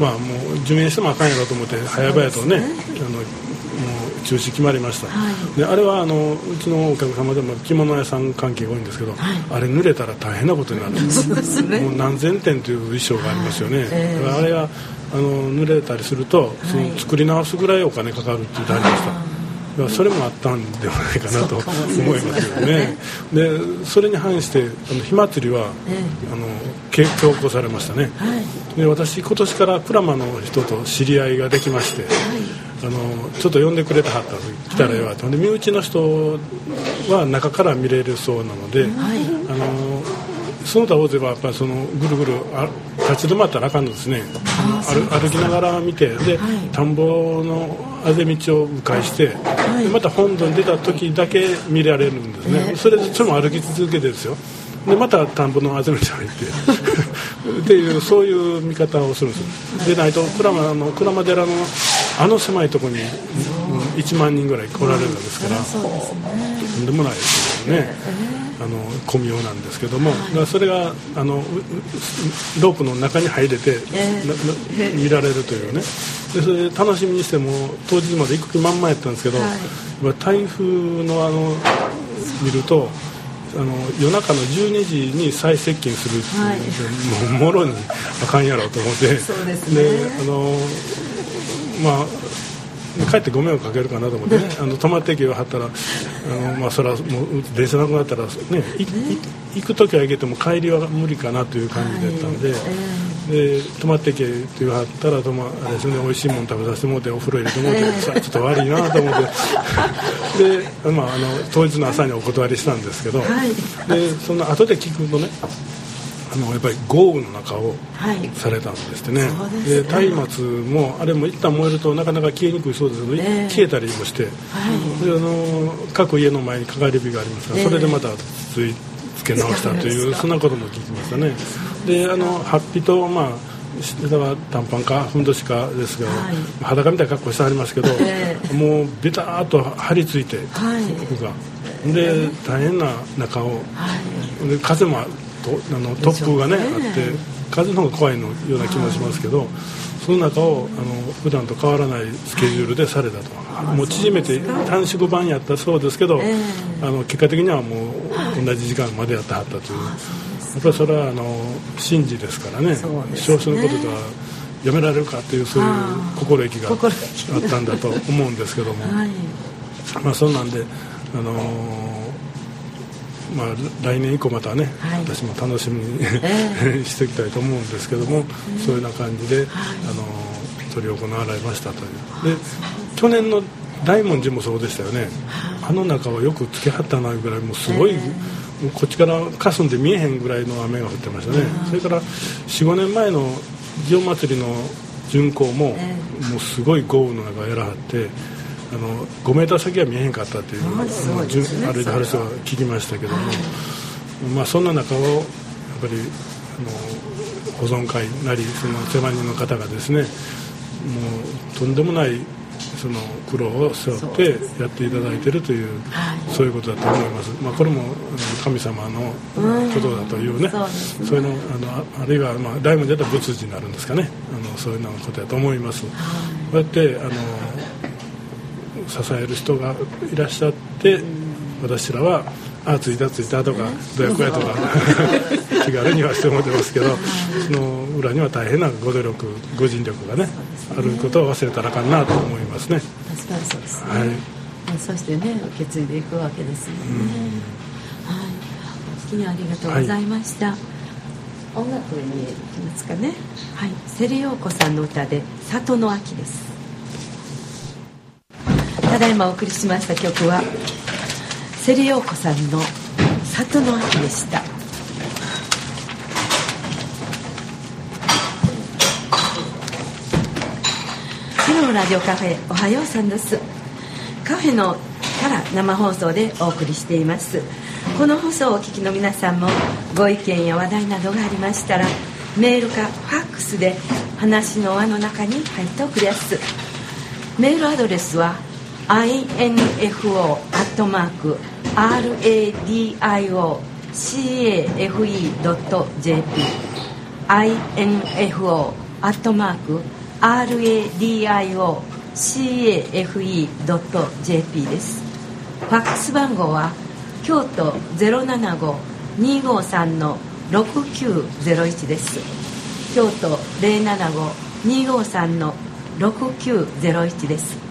まあもう受免してもあかんやろと思って早々とね、ね、あのもう中止決まりました、はい、であれはあのうちのお客様でも着物屋さん関係が多いんですけど、はい、あれ濡れたら大変なことになる。んです、ね、もう何千点という衣装がありますよね、はいえー、あれがあの濡れたりするとその作り直すぐらいお金かかるって言ってありましたそれもあったんではないかなと思いますよね。でそれに反してあの火祭りは、あの強行されましたね。で私今年からプラマの人と知り合いができまして、あのちょっと呼んでくれたはった来たらよかった、で身内の人は中から見れるそうなので、あのその他大勢はやっぱりそのぐるぐる立ち止まったらあかんのですね。歩きながら見てで、田んぼのあぜ道を迂回して、はい、また本土に出た時だけ見られるんですね、えー、それそれも歩き続けてですよ。でまた田んぼのあぜ道に入って っていうそういう見方をするんですでないと鞍馬の鞍馬寺のあの狭いところに1万人ぐらい来られるんですから、とんでもないですよね。あの小妙なんですけども、はい、それがあのロープの中に入れて、えー、見られるというね。でそれ楽しみにしても当日まで行く気満々やったんですけど、はい、台風のあの見るとあの夜中の12時に再接近するっていうはい、もうもろにあかんやろうと思って。そうですね。であのまあ帰ってご迷惑かけるかなと思ってね。あの泊まって駅を張ったらあの、まあ、それはもう電車なくなったら、ね、行く時は行けても帰りは無理かなという感じだったんで。で泊まってけって言わはったらと、まあれですね美味しいもの食べさせてもらってお風呂入れてもらって、さちょっと悪いなと思って。で、まあ、あの当日の朝にお断りしたんですけど、はい、でその後で聞くとねあのやっぱり豪雨の中をされたんですってね、はい、で松明もあれも一旦燃えるとなかなか消えにくいそうですけど、えー、消えたりもして、はい、であの各家の前にかかり火がありますから、えー、それでまたついつけ直したというそんなことも聞きましたね。であのハッピーとまあ下は短パンかふんどしかですけど、はい、裸みたいな格好してありますけど、えー、もうベターっと張り付いて、はい、服が。で大変な中を、はい、で風もとあの突風がね、ね、あって風の方が怖いのような気もしますけど、その中をあの普段と変わらないスケジュールでされたと、はい、もう縮めて短縮版やったそうですけど、えー、あの結果的にはもう同じ時間までやってはったという。やっぱりそれはあの神事ですからね。少数のことではやめられるかというそういう心意気があったんだと思うんですけども、はい、まあそんなんであのーまあ、来年以降またね、はい、私も楽しみに、えー、していきたいと思うんですけども、そういうような感じで、はい、あの執り行われましたという。で去年の大文字もそうでしたよね、あの中はよくつけはったなぐらいもうすごい、えー、こっちから霞んで見えへんぐらいの雨が降ってましたね、それから45年前の祇園祭の巡行も、えー、もうすごい豪雨の中やらはってあの5メーター先は見えへんかったっていう、あのあれで話は聞きましたけども、まあ、そんな中をやっぱりあの保存会なりその手間人の方がですねもうとんでもないその苦労を背負ってやっていただいているという、そういうことだと思います、まあ、これも神様のことだというね、うそういうのあのあるいは、まあ、大文字だったら仏事になるんですかね。あのそういうようなことだと思います。こうやってあの支える人がいらっしゃって、私らは「あついたついた」とか「どやこや」とか 気軽にはしてもってますけどその裏には大変なご努力ご尽力がねあることを忘れたらあかんなと思いますね。確かにそうですね、はい、そしてね受け継いでいくわけですよね、うん、はい。お聞きにありがとうございました、はい、音楽に行きますかね。はい。セリ陽子さんの歌で「里の秋」ですただいまお送りしました曲はセリ陽子さんの「里の秋」でした。ハローラジオカフェおはようさんです。カフェのから生放送でお送りしています。この放送をお聞きの皆さんもご意見や話題などがありましたらメールかファックスで話の輪の中に入っておくれやす。メールアドレスは info アットマーク radiocafe.jp info.radiocafe.jp radiocafe.jp ですファックス番号は京都075-253-6901です京都075-253-6901です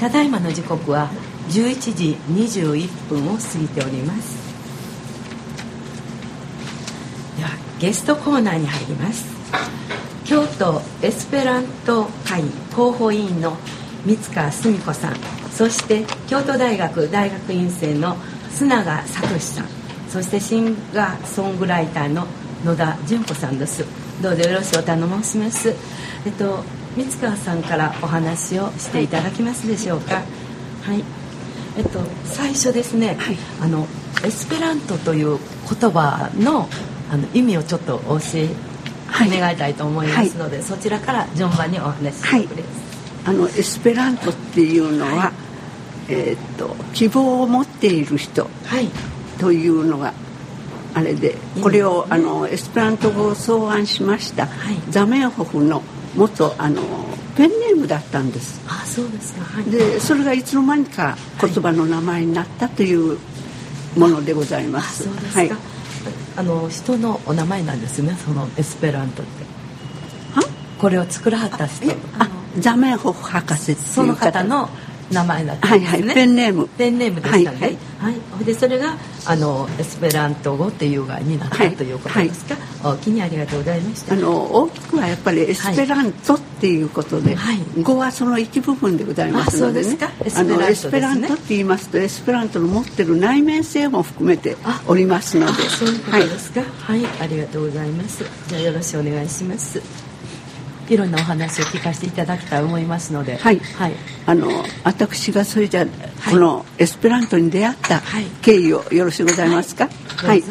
ただいまの時刻は11時21分を過ぎております。ではゲストコーナーに入ります。京都エスペラント会広報委員の三川澄子さん。そして京都大学大学院生の須永聡さん。そしてシンガーソングライターの野田純子さんです。どうぞよろしくお頼申します。えっと三川さんからお話をしていただきますでしょうか。はい。えっと最初ですね、はい、あのエスペラントという言葉のあの意味をちょっと教え願いたいと思いますので、はい、そちらから順番にお話ししてくれ、はい、あのエスペラントっていうのは、はい、えー、っと希望を持っている人というのがあれでこれを、あのエスペラント語を草案しました、ザメンホフの元あのペンネームだったんです。あそうですか、はい、でそれがいつの間にか言葉の名前になったというものでございます、はい。あの人のお名前なんですね。そのエスペラントって。これを作らはった人。あザメンホフ博士その方の名前だったんですね、はいはい、ペンネーム。ペンネームでしたね。はい、はい、でそれがあのエスペラント語っていうがになった、はい、ということですか、はい、お気にありがとうございました。あの大きくはやっぱりエスペラントっていうことで、はい、語はその一部分でございますのでね。あのエスペラントって言いますとエスペラントの持ってる内面性も含めておりますので。そういうことですか？はい、ありがとうございます。じゃあよろしくお願いしますいろんなお話を聞かせていただきたいと思いますので、はい、はい、あの私がそれじゃ、このエスペラントに出会った経緯をよろしゅうございますか？はい、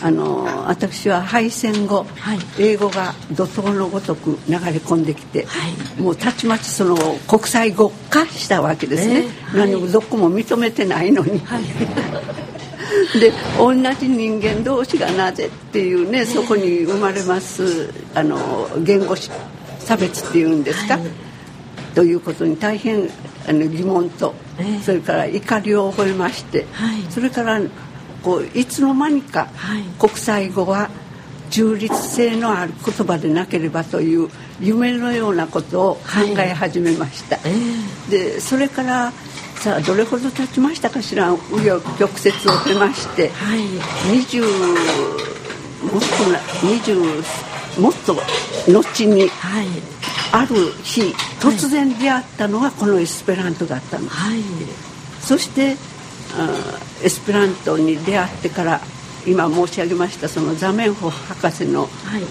あの私は敗戦後、はい、英語が怒涛のごとく流れ込んできて、はい、もうたちまちその国際語化したわけですね、えー、何もどこも認めてないのに。で同じ人間同士がなぜっていうねそこに生まれますあの言語差別っていうんですか、はい、ということに大変あの疑問と、えー、それから怒りを覚えまして、はい、それからこういつの間にか国際語は中立性のある言葉でなければという夢のようなことを考え始めました、はい、でそれからさあどれほど経ちましたかしら？紆余曲折を経まして、はい、20もっとな20もっと後に、はい、ある日突然出会ったのがこのエスペラントだったんです、はい、そしてエスペラントに出会ってから今申し上げましたそのザメンホ博士の、はい、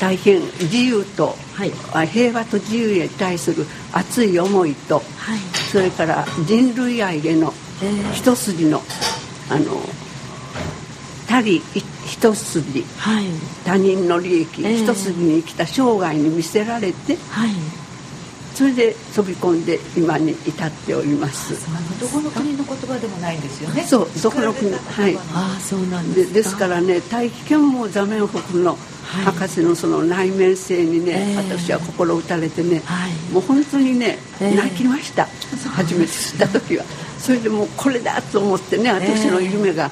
大変自由と、はい、平和と自由に対する熱い思いと、はい、それから人類愛への一筋の、えー、あの他利一筋、はい、他人の利益、えー、一筋に生きた生涯に見せられて、はい、それで飛び込んで今に至っております。どこの国の言葉でもないんですよね。そうどこの国はい。あそうなんですですからね大気圏も座面北のはい、博士のその内面性にね、えー、私は心打たれてね、はい、もう本当にね、えー、泣きました、初めて知った時はそれでもうこれだと思ってね私の夢が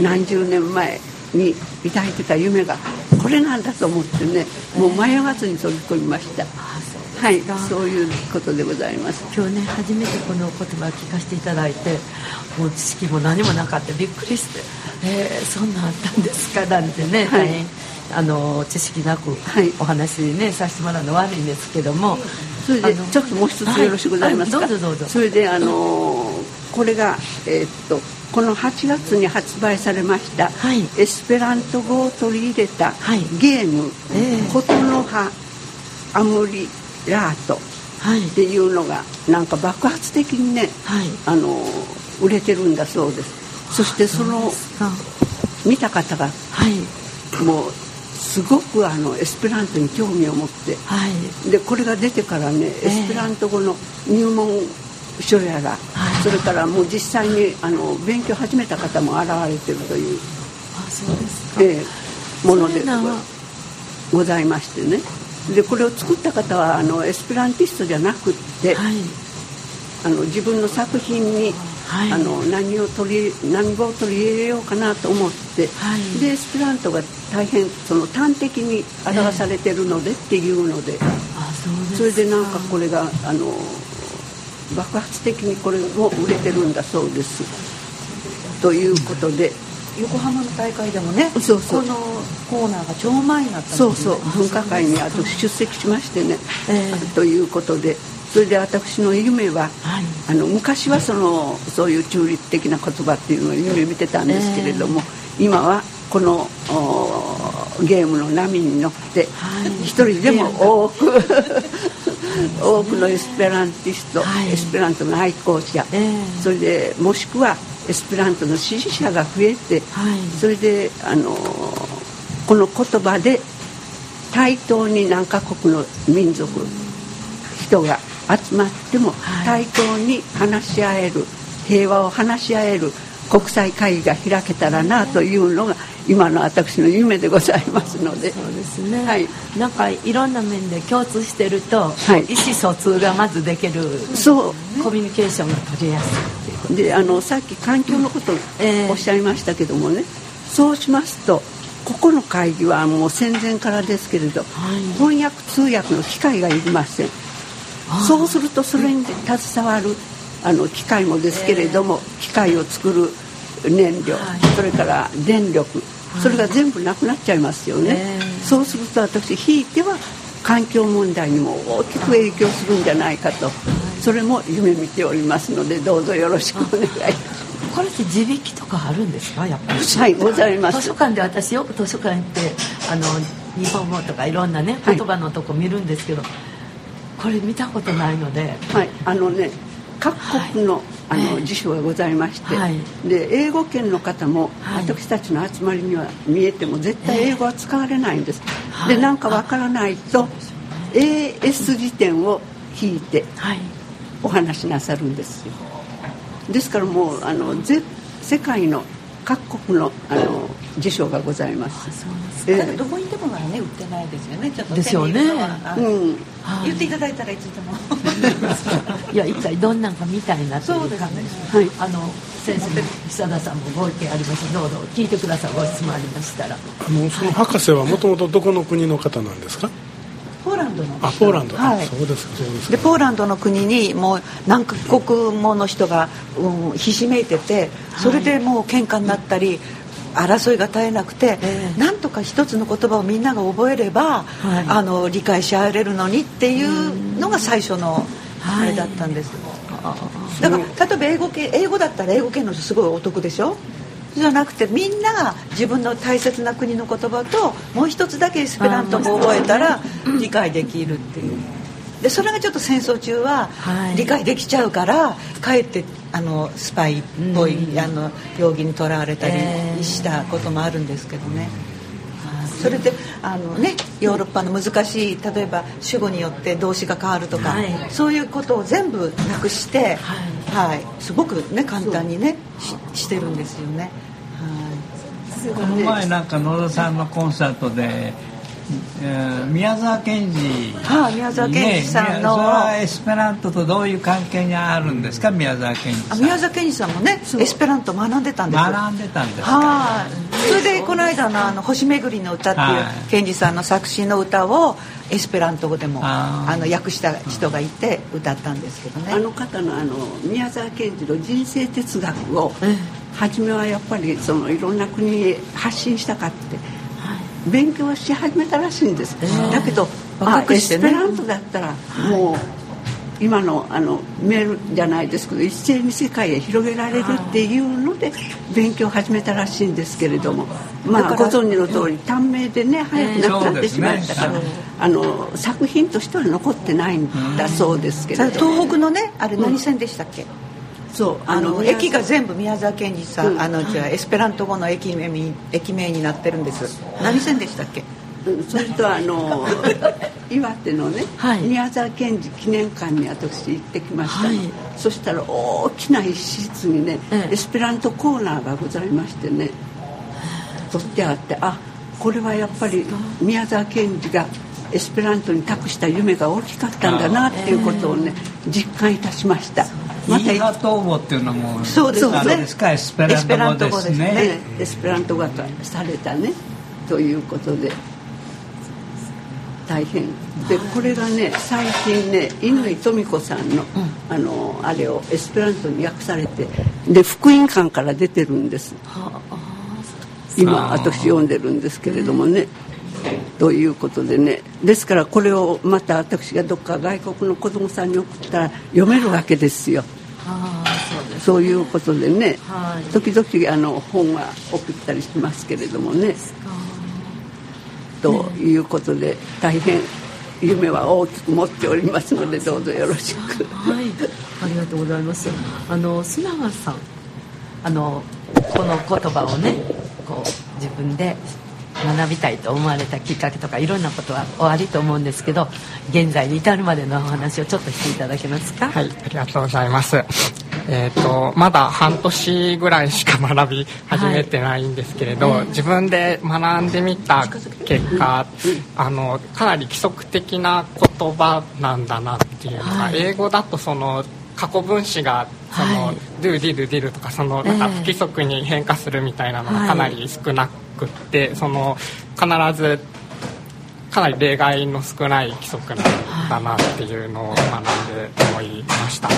何十年前に抱いてた夢がこれなんだと思ってねもう迷わずに飛び込みました。はい、そういうことでございます。今日ね、初めてこの言葉を聞かせていただいて、もう知識も何もなかった、びっくりして、えー、そんなんあったんですか？なんてね、はい、大変あの知識なくお話ね、させてもらうの悪いんですけども、それでちょっともう一つよろしくございますか？どうぞどうぞ。それであのこれがえー、っと。この8月に発売されました、はい、エスペラント語を取り入れたゲーム「えー、琴の葉アムリラートっていうのがなんか爆発的にね、はい、あの売れてるんだそうです。そしてその見た方が、はい、もうすごくあのエスペラントに興味を持って、はい、でこれが出てからね、エスペラント語の入門書やら、はい、それからもう実際にあの勉強始めた方も現れてるという。あそうですか、えー、ものでございましてね。でこれを作った方はあのエスペランティストじゃなくって、はい、あの自分の作品に、はい、あの何を取り何を取り入れようかなと思って、はい、でエスペラントが大変その端的に表されてるのでっていうので、えー、それでなんかこれがあの爆発的にこれも売れてるんだそうです。ということで。横浜の大会でもねそうそう。このコーナーが超前になった、ね、そうそう。文化会にあと出席しましてね、えー、ということで。それで私の夢は、はい、あの昔はそのそういう中立的な言葉っていうのを夢見てたんですけれども、えー、今はこのゲームの波に乗って、はい、一人でも多く 多くのエスペランティスト、はい、エスペラントの愛好者、えー、それでもしくはエスペラントの支持者が増えて、はい、それであのこの言葉で対等に何カ国の民族人が集まっても対等に話し合える平和を話し合える国際会議が開けたらなというのが今の私の夢でございますので。そうですね、はい、なんかいろんな面で共通してると、はい、意思疎通がまずできるそう。コミュニケーションが取りやすいであのさっき環境のことをおっしゃいましたけどもね、えー、そうしますとここの会議はもう戦前からですけれど、はい、翻訳通訳の機会がいりません。そうするとそれに携わるあの機械もですけれども、機械を作る燃料、それから電力それが全部なくなっちゃいますよね、そうすると私ひいては環境問題にも大きく影響するんじゃないかと。それも夢見ておりますのでどうぞよろしくお願いします。これって地引きとかあるんですか？やっぱり。はいございます。図書館で私よく図書館行ってあの日本語とかいろんなね言葉のとこ見るんですけど、はい、これ見たことないので。はい。あのね各国の,、あの辞書がございまして、はい、で英語圏の方も、私たちの集まりには見えても絶対英語は使われないんです、で何かわからないと AS 辞典を引いてお話しなさるんですよ。ですからもうあの世界の各国のあの辞書がございます。そうですか。えー、どこにでもね売ってないですよね。ちょっとですよね。うん。言っていただいたらいつでも。いや一体どんなんか見たいなという感じです。はい。あの先生久田さんもご意見ありますどうぞ聞いてくださいご質問ありましたら。あのその博士はもともとどこの国の方なんですか？ポーランドの。あポーランド、はい、そうですかそうですでポーランドの国にもう何カ国もの人が、うん、ひしめいててそれでもう喧嘩になったり、争いが絶えなくて、えー、なんとか一つの言葉をみんなが覚えれば、はい、あの理解し合えれるのにっていうのが最初のあれだったんです、はい、だから例えば英語系英語だったら英語圏の人すごいお得でしょ？じゃなくてみんなが自分の大切な国の言葉ともう一つだけエスペラント語を覚えたら理解できるっていう。でそれがちょっと戦争中は理解できちゃうから、かえってあのスパイっぽい、うん、あの容疑にとらわれたりしたこともあるんですけどね。それであの、ね、ヨーロッパの難しい例えば主語によって動詞が変わるとか、はい、そういうことを全部なくして、はい、はい、すごく、ね、簡単にねししてるんですよね。はい、この前なんか野田さんのコンサートで宮沢賢治、はあ、宮沢賢治さんの、ね、エスペラントとどういう関係にあるんですか宮沢賢治さん。宮沢賢治さんもねエスペラント学んでたんです学んでたんですはい、それでこの間のあの「星めぐりの歌」っていう賢治さんの作詞の歌をエスペラント語でもあの訳した人がいて歌ったんですけどね。あの方のあの宮沢賢治の人生哲学を、初めはやっぱりそのいろんな国に発信したかって勉強し始めたらしいんです、だけどあエスペラントだったらもう今のあのメールじゃないですけど一斉に世界へ広げられるっていうので勉強を始めたらしいんですけれども。まあご存知の通り短命でね早く亡くなってしまったから、あの作品としては残ってないんだそうですけれど東北のねあれ何線でしたっけ、そうあの駅が全部宮沢賢治さん、うん、あのじゃエスペラント語の駅名駅名になってるんです。何線でしたっけ、うん、それとあの 岩手のね、はい、宮沢賢治記念館に私行ってきました、はい、そしたら大きな一室にね、ええ、エスペラントコーナーがございましてね取ってあってあこれはやっぱり宮沢賢治がエスペラントに託した夢が大きかったんだなっていうことをね実感いたしましたイーガトーボってい。うのもそうですね。エスペラント語ですね。エスペラント語がされたね。ということで。大変。でこれがね最近ね乾富子さんの,、あのあれをエスペラントに訳されてで福音館から出てるんです。今私読んでるんですけれどもねということでねですからこれをまた私がどっか外国の子供さんに送ったら読めるわけですよ。そういうことでね、はい、時々あの本は送ったりしますけれどもね。ということで大変夢は大きく持っておりますのでどうぞよろしく。はい、ありがとうございます。あの須永さん、あのこの言葉をね、こう自分で学びたいと思われたきっかけとかいろんなことはおありと思うんですけど現在に至るまでのお話をちょっとしていただけますか？はいありがとうございます。えーと、まだ半年ぐらいしか学び始めてないんですけれど、はい、自分で学んでみた結果あのかなり規則的な言葉なんだなっていうのが、はい、英語だとその過去分詞がその、はい、ドゥディルディルとかそのなんか不規則に変化するみたいなのがかなり少なくって、その必ずかなり例外の少ない規則なんだなっていうのを学んで思いました。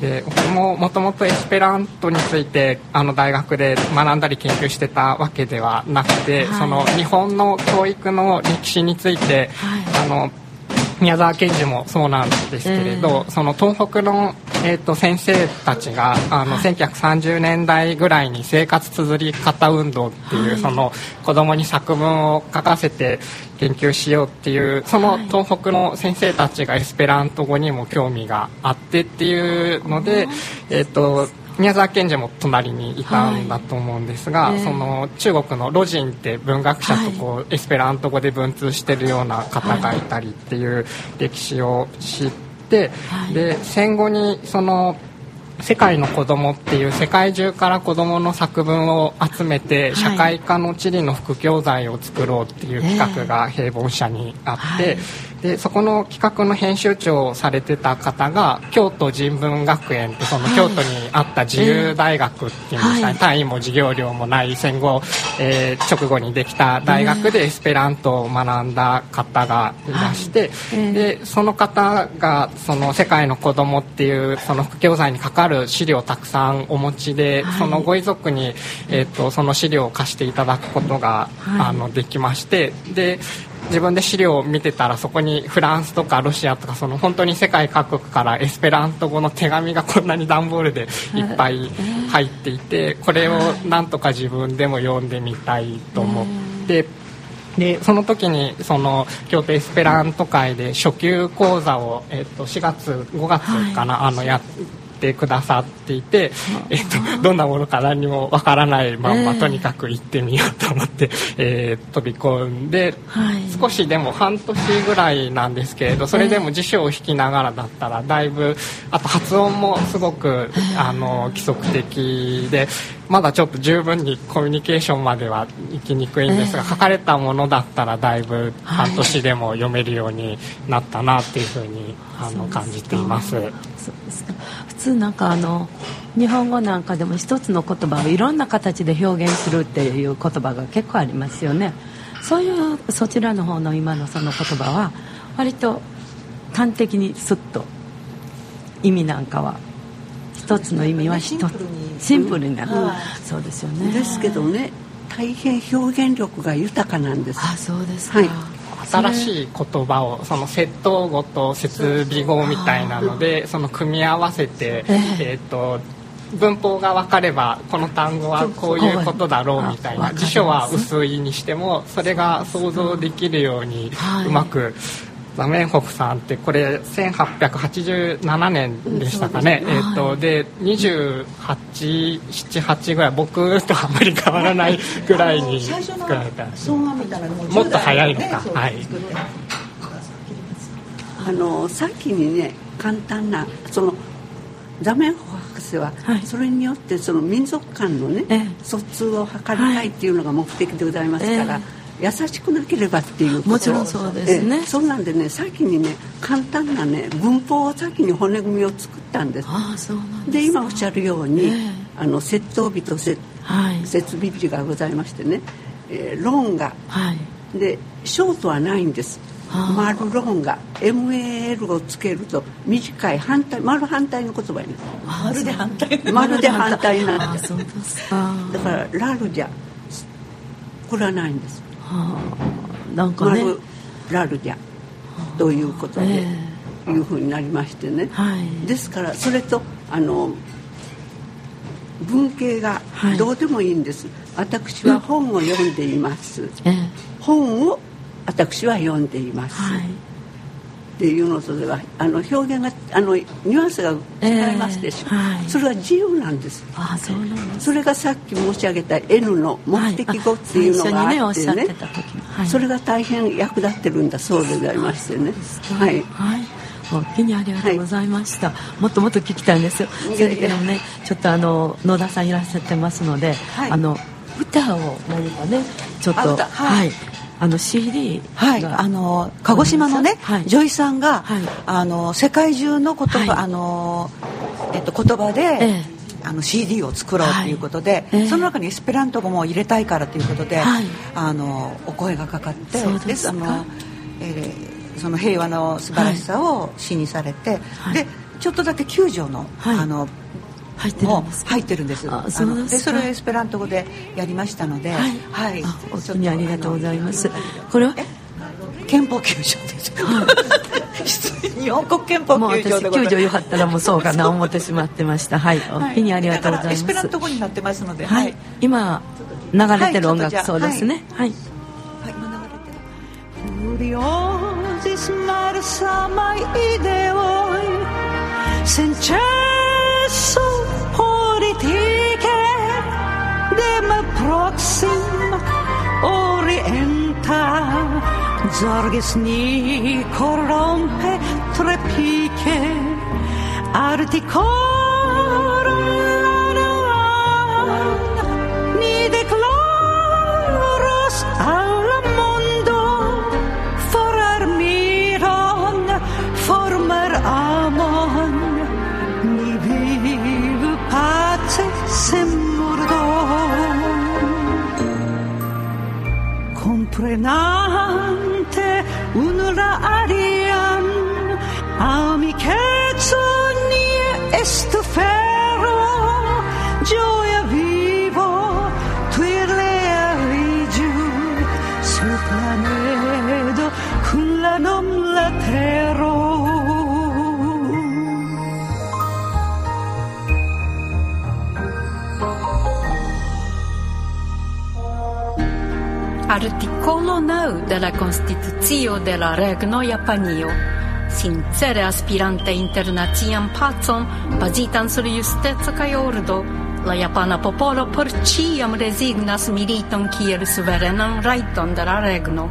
で僕ももともとエスペラントについてあの大学で学んだり研究してたわけではなくて、はい、その日本の教育の歴史について、はい、あの宮沢賢治もそうなんですけれど、えー、その東北の、えーと、先生たちがあの、はい、1930年代ぐらいに生活綴り方運動っていう、はい、その子供に作文を書かせて研究しようっていうその東北の先生たちがエスペラント語にも興味があってっていうので、えーと宮沢賢治も隣にいたんだと思うんですが、はい、その中国のロジンって文学者とこう、はい、エスペラント語で文通してるような方がいたりっていう歴史を知って、はい、で戦後にその世界の子供っていう世界中から子供の作文を集めて社会科の地理の副教材を作ろうっていう企画が平凡社にあって、でそこの企画の編集長をされてた方が京都人文学園ってその京都にあった自由大学っていうんですかね、単位も授業料もない戦後、えー、直後にできた大学でエスペラントを学んだ方がいらして、でその方がその世界の子供っていうその副教材にかかる資料をたくさんお持ちで、そのご遺族に、えーと、とその資料を貸していただくことが、あのできましてで自分で資料を見てたらそこにフランスとかロシアとかその本当に世界各国からエスペラント語の手紙がこんなに段ボールでいっぱい入っていてこれをなんとか自分でも読んでみたいと思って。でその時にその京都エスペラント会で初級講座を、えっと4月5月かな、あのやてくださっていて、えっと、どんなものか何もわからないまんま、とにかく行ってみようと思って、えー、飛び込んで、はい、少しでも半年ぐらいなんですけれどそれでも辞書を引きながらだったらだいぶあと発音もすごくあの規則的でまだちょっと十分にコミュニケーションまでは行きにくいんですが、えー、書かれたものだったらだいぶ半年でも読めるようになったなっていうふうに、はい、あの感じています。普通なんかあの日本語なんかでも一つの言葉をいろんな形で表現するっていう言葉が結構ありますよね。そういうそちらの方の今のその言葉は割と端的にスッと意味なんかは。一つの意味は一つ。シンプルに。な。る、そうですよね。ですけどね大変表現力が豊かなんです。あそうですか、はい新しい言葉をその窃盗語と設備語みたいなのでその組み合わせて、えー、と文法が分かればこの単語はこういうことだろうみたいな辞書は薄いにしてもそれが想像できるようにうまくザメンホフさんってこれ1887年でしたかね、えーと、で2878ぐらい僕とあんまり変わらないぐらいに作られたもっと早いのか、はい、あの先にね簡単なそのザメンホ博士は、それによってその民族間のね、疎通を図りたいっていうのが目的でございますから。優しくなければっていうもちろんそうですね。そうなんでね先にね簡単なね文法を先に骨組みを作ったんです。あそうなんで今おっしゃるように、えー、あの窃盗日と設,、はい、設備日がございましてね、えー、ローンが、はい、でショートはないんです。丸ローンが MAL をつけると短い反対丸反対の言葉になる。丸で反対丸で反対になってだからラルじゃこれはないんですなんかね。ラルギャということで、えー、いうふうになりましてね、はい、ですからそれとあの文系がどうでもいいんです、はい、私は本を読んでいます、えー、本を私は読んでいます、はいっていうのとではあの表現があのニュアンスが違いますでしょ、えーはい、それは自由なんです。あそうなんそれがさっき申し上げた N の目的語っていうのがあってね。はい、それが大変役立ってるんだそうでございましてね。はい、はい。本当にありがとうございました、はい、もっともっと聞きたいんですよ。それけどねちょっとあの野田さんいらっしゃってますので、はい、あの歌を何かねちょっとはいあの CD はい。あの鹿児島のね、はい、女医さんが、はい、あの世界中の言葉、はい、あのえっと言葉で、ええ、あの CD を作ろうとい。うことで、はい、その中にエスペラント語も入れたいからということで、あのお声がかかってですあの、えー、その平和の素晴らしさを詩にされて、でちょっとだけ救助の、あの入ってるんです入ってるんです。あそうでそれをエスペラント語でやりましたのではい、はい、本当にありがとうございます。これは憲法9条です、はい、日本国憲法9条で9条よかったらもうそうかな思ってしまってましたはい。お気にありがとうございます。エスペラント語になってますので。はい、今流れてる音楽、そうですね。はい、はい、今流れてる。Furiosis marsa mai ideoi Sencesso Probleme Proxim Orienta Zorgis ni corrompe trepiche Articolan Ni declaros alla frenante un radiam amicetonie est ferro gioia vivo twirle arigiu su planedo con la nom latero articolo 9 de la Constitucio de la Regno Japanio, sincere aspirante internacian pacon bazitan sur justeco kaj ordo, la japana popolo por ciam resignas militon kiel suverenan rajton de la regno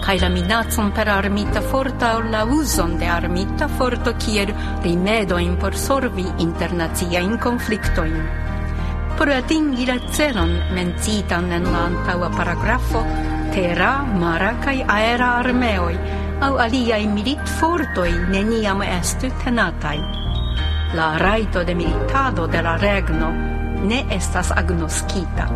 kaj la minacon per armita forta aŭ la uzon de armita forto kiel rimedojn por solvi internaciajn konfliktojn. Por atingire celon mencitan en la antaŭa paragrafo terra, mara kaj aera armeoj aŭ aliaj militfortoj neniam estu tenataj. La rajto de militado de la regno ne estas agnoskita.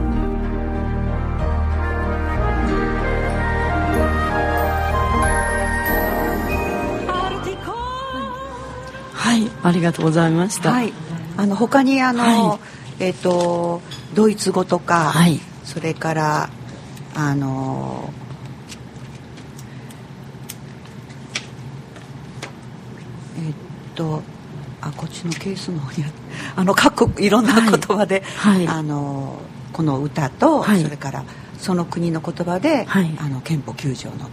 はいありがとうございました、はい、あの他にあの、はい、えっ、ー、とドイツ語とか、はい、それからあのえっ、ー、とあこっちのケースの方にあ の各国いろんな言葉で、はい。あのこの歌と、それから「その国の言葉で、はい、あの憲法9条の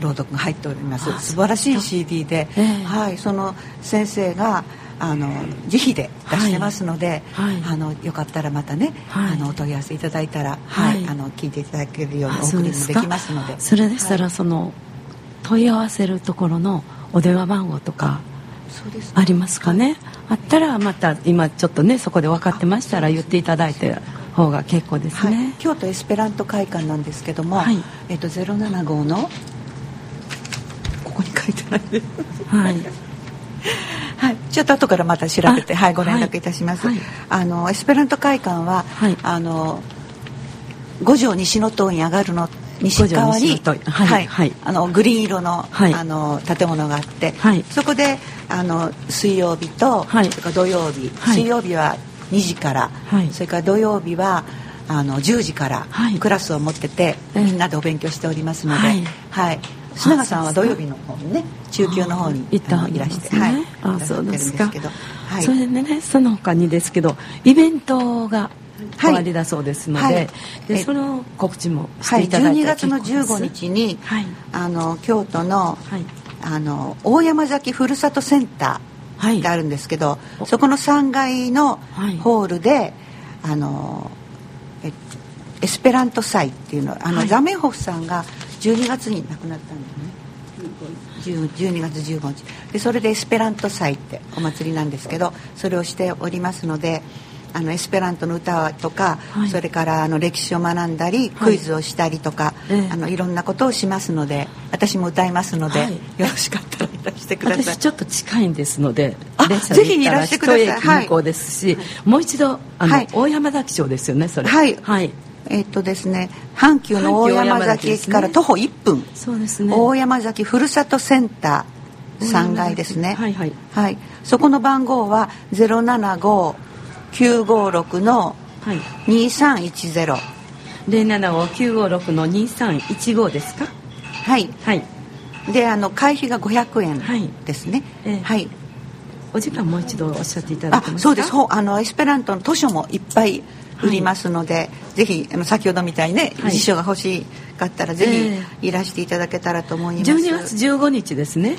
朗読が入っております、はい、素晴らしい CD で、えー、はい、その先生があの自費で出してますので、はい、あのよかったらまたね、あのお問い合わせいただいたら、はい。あの聞いていただけるようにお送りもできますので。それでしたら、その問い合わせるところのお電話番号とかありますかね？あったらまた今ちょっとねそこで分かってましたら言っていただいて方が結構ですね、はい、京都エスペラント会館なんですけども、はい、えっと、075のここに書いてないですはい はい、ちょっと後からまた調べて、はい、ご連絡いたします。はい、あのエスペラント会館は、はい、あの五条西の塔に上がるの西側に、はいはい、あのグリーン色の,、あの建物があって、そこであの水曜日と、それから土曜日、水曜日は2時から、はい、それから土曜日はあの10時からクラスを持ってて、はい、みんなでお勉強しておりますので、はい、はい、須永さんは土曜日の方にね中級の方にいたいらして、ね、はい、あそうですか。はい、それでねその他にですけどイベントが終わりだそうですのではい、でその告知もしていただいて、はい、12月の15日に、はい、あの京都の,、はい、あの大山崎ふるさとセンターがあるんですけど、はい、そこの3階のホールで、はい、あのエスペラント祭っていうのあの、はい、ザメホフさんが12月に亡くなったんだよね12月15日。でそれでエスペラント祭ってお祭りなんですけどそれをしておりますのであのエスペラントの歌とか、はい、それからあの歴史を学んだり、クイズをしたりとか、えー、あのいろんなことをしますので私も歌いますので、はい、よろしかったらいらしてください。私ちょっと近いんですのであぜひいらしてください。向こうですし、はい、もう一度あの、大山崎町ですよねそれ。はい、はいえっとですね阪急の大山崎駅から徒歩1分、大山崎ふるさとセンター3階ですね。はいはい、はい、そこの番号は075 956の2310、はい、075-956の2315ですか？はい。はい。であの会費が500円ですね。はい、え。ー、はい。お時間もう一度おっしゃっていただけますか？そうです。あのエスペラントの図書もいっぱい売りますので、はい、ぜひあの先ほどみたいにね、はい、辞書が欲しかったらぜひいらしていただけたらと思います、えー、12月15日ですね。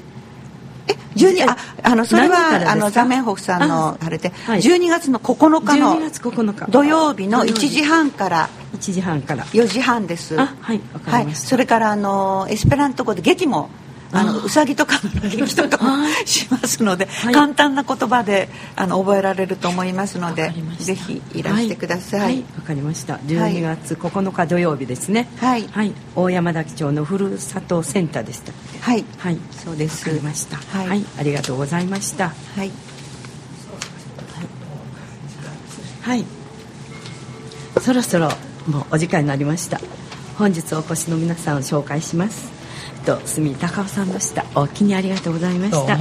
え12ああのそれはあのザメンホフさんのあれで、はい、12月の9日の土曜日の1時半から1時半から。4時半です。はいはい、それからあのエスペラント語で劇もあのうさぎとかの劇とかもしますので、はい、簡単な言葉であの覚えられると思いますのでぜひいらしてください。わ、はい、かりました。12月9日土曜日ですね。はい、はい、大山崎町のふるさとセンターでしたはい。はい。そうです。わかりました。はい、ありがとうございました。はい。はい、そろそろもうお時間になりました。本日お越しの皆さんを紹介しますと住高尾さんでした。お気にありがとうございました。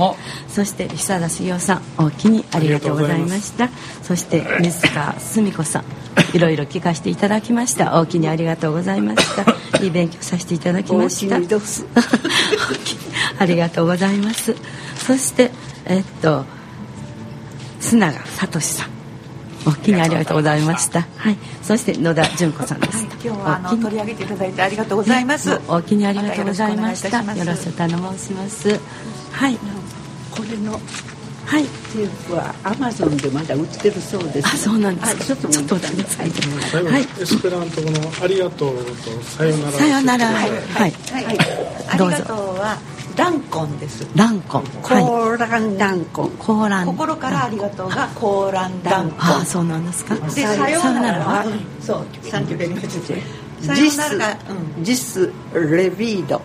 そして久田茂雄さんお気にありがとうございました。そして水川澄子さんいろいろ聞かせていただきました。お気にありがとうございました。いい勉強させていただきました。ありがとうございます。そしてえっと須永聡さんお気にありがとうございました。はい。そして野田純子さんです。はい、今日はあの取り上げていただいてありがとうございます。お気にありがとうございました。よろしく頼申します。はい。これのはい、テープはアマゾンでまだ売ってるそうです。あ、そうなんですか。ちょっとちょっと待ってください。はい。エスペラント語のありがとうとさよなら。さよなら。はい。はい。はい。ありがとうはランコンです。ランコン。コーランランコン。コーラン。心からありがとうがコーランランコン。あそうなんですか？でさようなら。はそうサンキューベリーマッチジス、ジスレビード。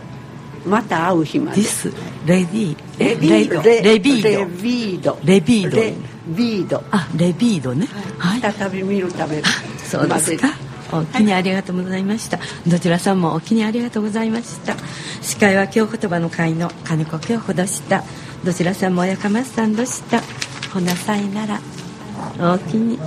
また会う日まで。ジスレビーレビード。レビード。レビード。レビード。レビード。あレビードね。はい。再び見るためそうですかお気にありがとうございました、どちらさんもお気にありがとうございました。司会は京言葉の会の金子京子でした。どちらさんもおやかまさんでした。ほなさいなら。おおきに。